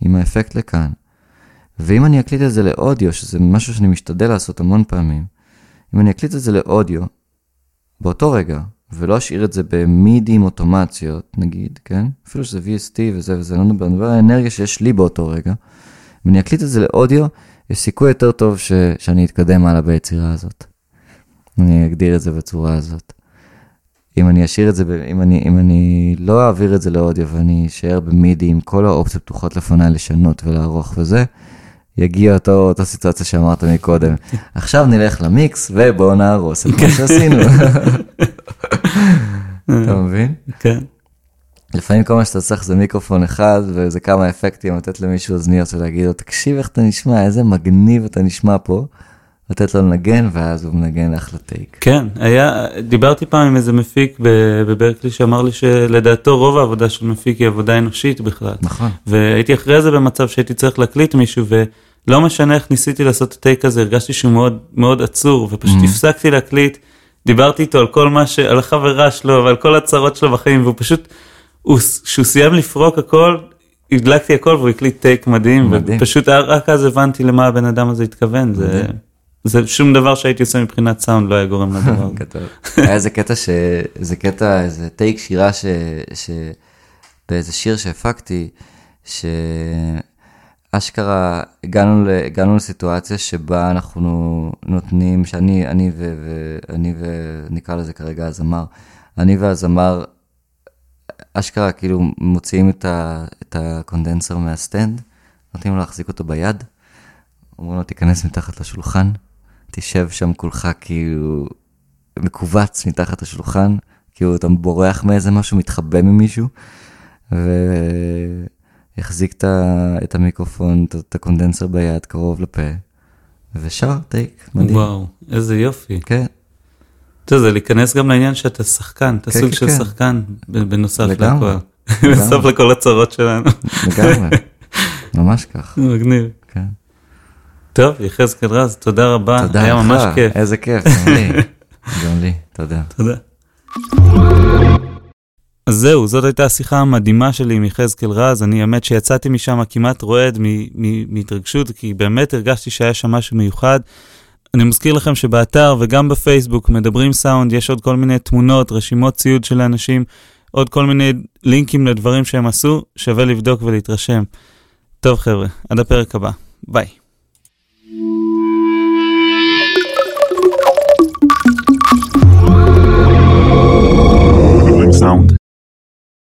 עם האפקט לכאן. ואם אני אקליט את זה לאודיו, שזה משהו שאני משתדל לעשות המון פעמים, אם אני אקליט את זה לאודיו, באותו רגע, ולא אשאיר את זה ב MIDI עם אוטומציות, נגיד, כן? אפילו שזה VST וזה וזה, לא מדבר, אני על האנרגיה שיש לי באותו רגע. אם אני אקליט את זה לאודיו, יש סיכוי יותר טוב ש... שאני אתקדם הלאה ביצירה הזאת. אני אגדיר את זה בצורה הזאת. אם אני אשאיר את זה, אם אני, אם אני לא אעביר את זה לאודיו ואני אשאר ב MIDI עם כל האופציות פתוחות לפניי לשנות ולערוך וזה, יגיע אותו, אותה סיטואציה שאמרת מקודם. עכשיו נלך למיקס ובואו נהרוס את מה כן. שעשינו. אתה מבין? כן. לפעמים כל מה שאתה צריך זה מיקרופון אחד וזה כמה אפקטים, לתת למישהו אוזניות ולהגיד לו, תקשיב איך אתה נשמע, איזה מגניב אתה נשמע פה. לתת לו לנגן, ואז הוא מנגן אחלה טייק. כן, היה, דיברתי פעם עם איזה מפיק בברקלי שאמר לי שלדעתו רוב העבודה של מפיק היא עבודה אנושית בכלל. נכון. והייתי אחרי זה במצב שהייתי צריך להקליט מישהו, ולא משנה איך ניסיתי לעשות את הטייק הזה, הרגשתי שהוא מאוד מאוד עצור, ופשוט mm-hmm. הפסקתי להקליט, דיברתי איתו על כל מה ש... על החברה שלו ועל כל הצרות שלו בחיים, והוא פשוט... כשהוא סיים לפרוק הכל, הדלקתי הכל והוא הקליט טייק מדהים, מדהים. ופשוט רק אז הבנתי למה הבן אדם הזה התכוון, מדהים. זה שום דבר שהייתי עושה מבחינת סאונד לא היה גורם לדבר. היה איזה קטע ש... איזה קטע, איזה טייק שירה ש... ש... באיזה שיר שהפקתי, שאשכרה הגענו, ל... הגענו לסיטואציה שבה אנחנו נותנים, שאני אני ו... ואני ונקרא לזה כרגע הזמר, אני והזמר אשכרה כאילו מוציאים את, ה... את ה condenser מה stand, נותנים לו להחזיק אותו ביד, אומרים לו תיכנס מתחת לשולחן, תשב שם כולך כאילו מכווץ מתחת לשולחן, כאילו אתה בורח מאיזה משהו, מתחבא ממישהו, ותחזיק את, המיקרופון, את, ה condenser ביד, קרוב לפה, ושר טייק, מדהים. וואו, איזה יופי. כן, אתה יודע, זה להיכנס גם לעניין שאתה שחקן, אתה כן, סוג כן, של כן. שחקן. בנוסף לכל הצרות שלנו. לגמרי, ממש כך, מגניב. טוב, יחזקאל רז, תודה רבה, תודה היה לך, ממש כיף. איזה כיף, גם לי, גם לי, תודה. תודה. אז זהו, זאת הייתה השיחה המדהימה שלי עם יחזקאל רז. אני האמת שיצאתי משם כמעט רועד מהתרגשות, כי באמת הרגשתי שהיה שם משהו מיוחד. אני מזכיר לכם שבאתר וגם בפייסבוק מדברים סאונד, יש עוד כל מיני תמונות, רשימות ציוד של האנשים, עוד כל מיני לינקים לדברים שהם עשו, שווה לבדוק ולהתרשם. טוב חבר'ה, עד הפרק הבא. ביי. you.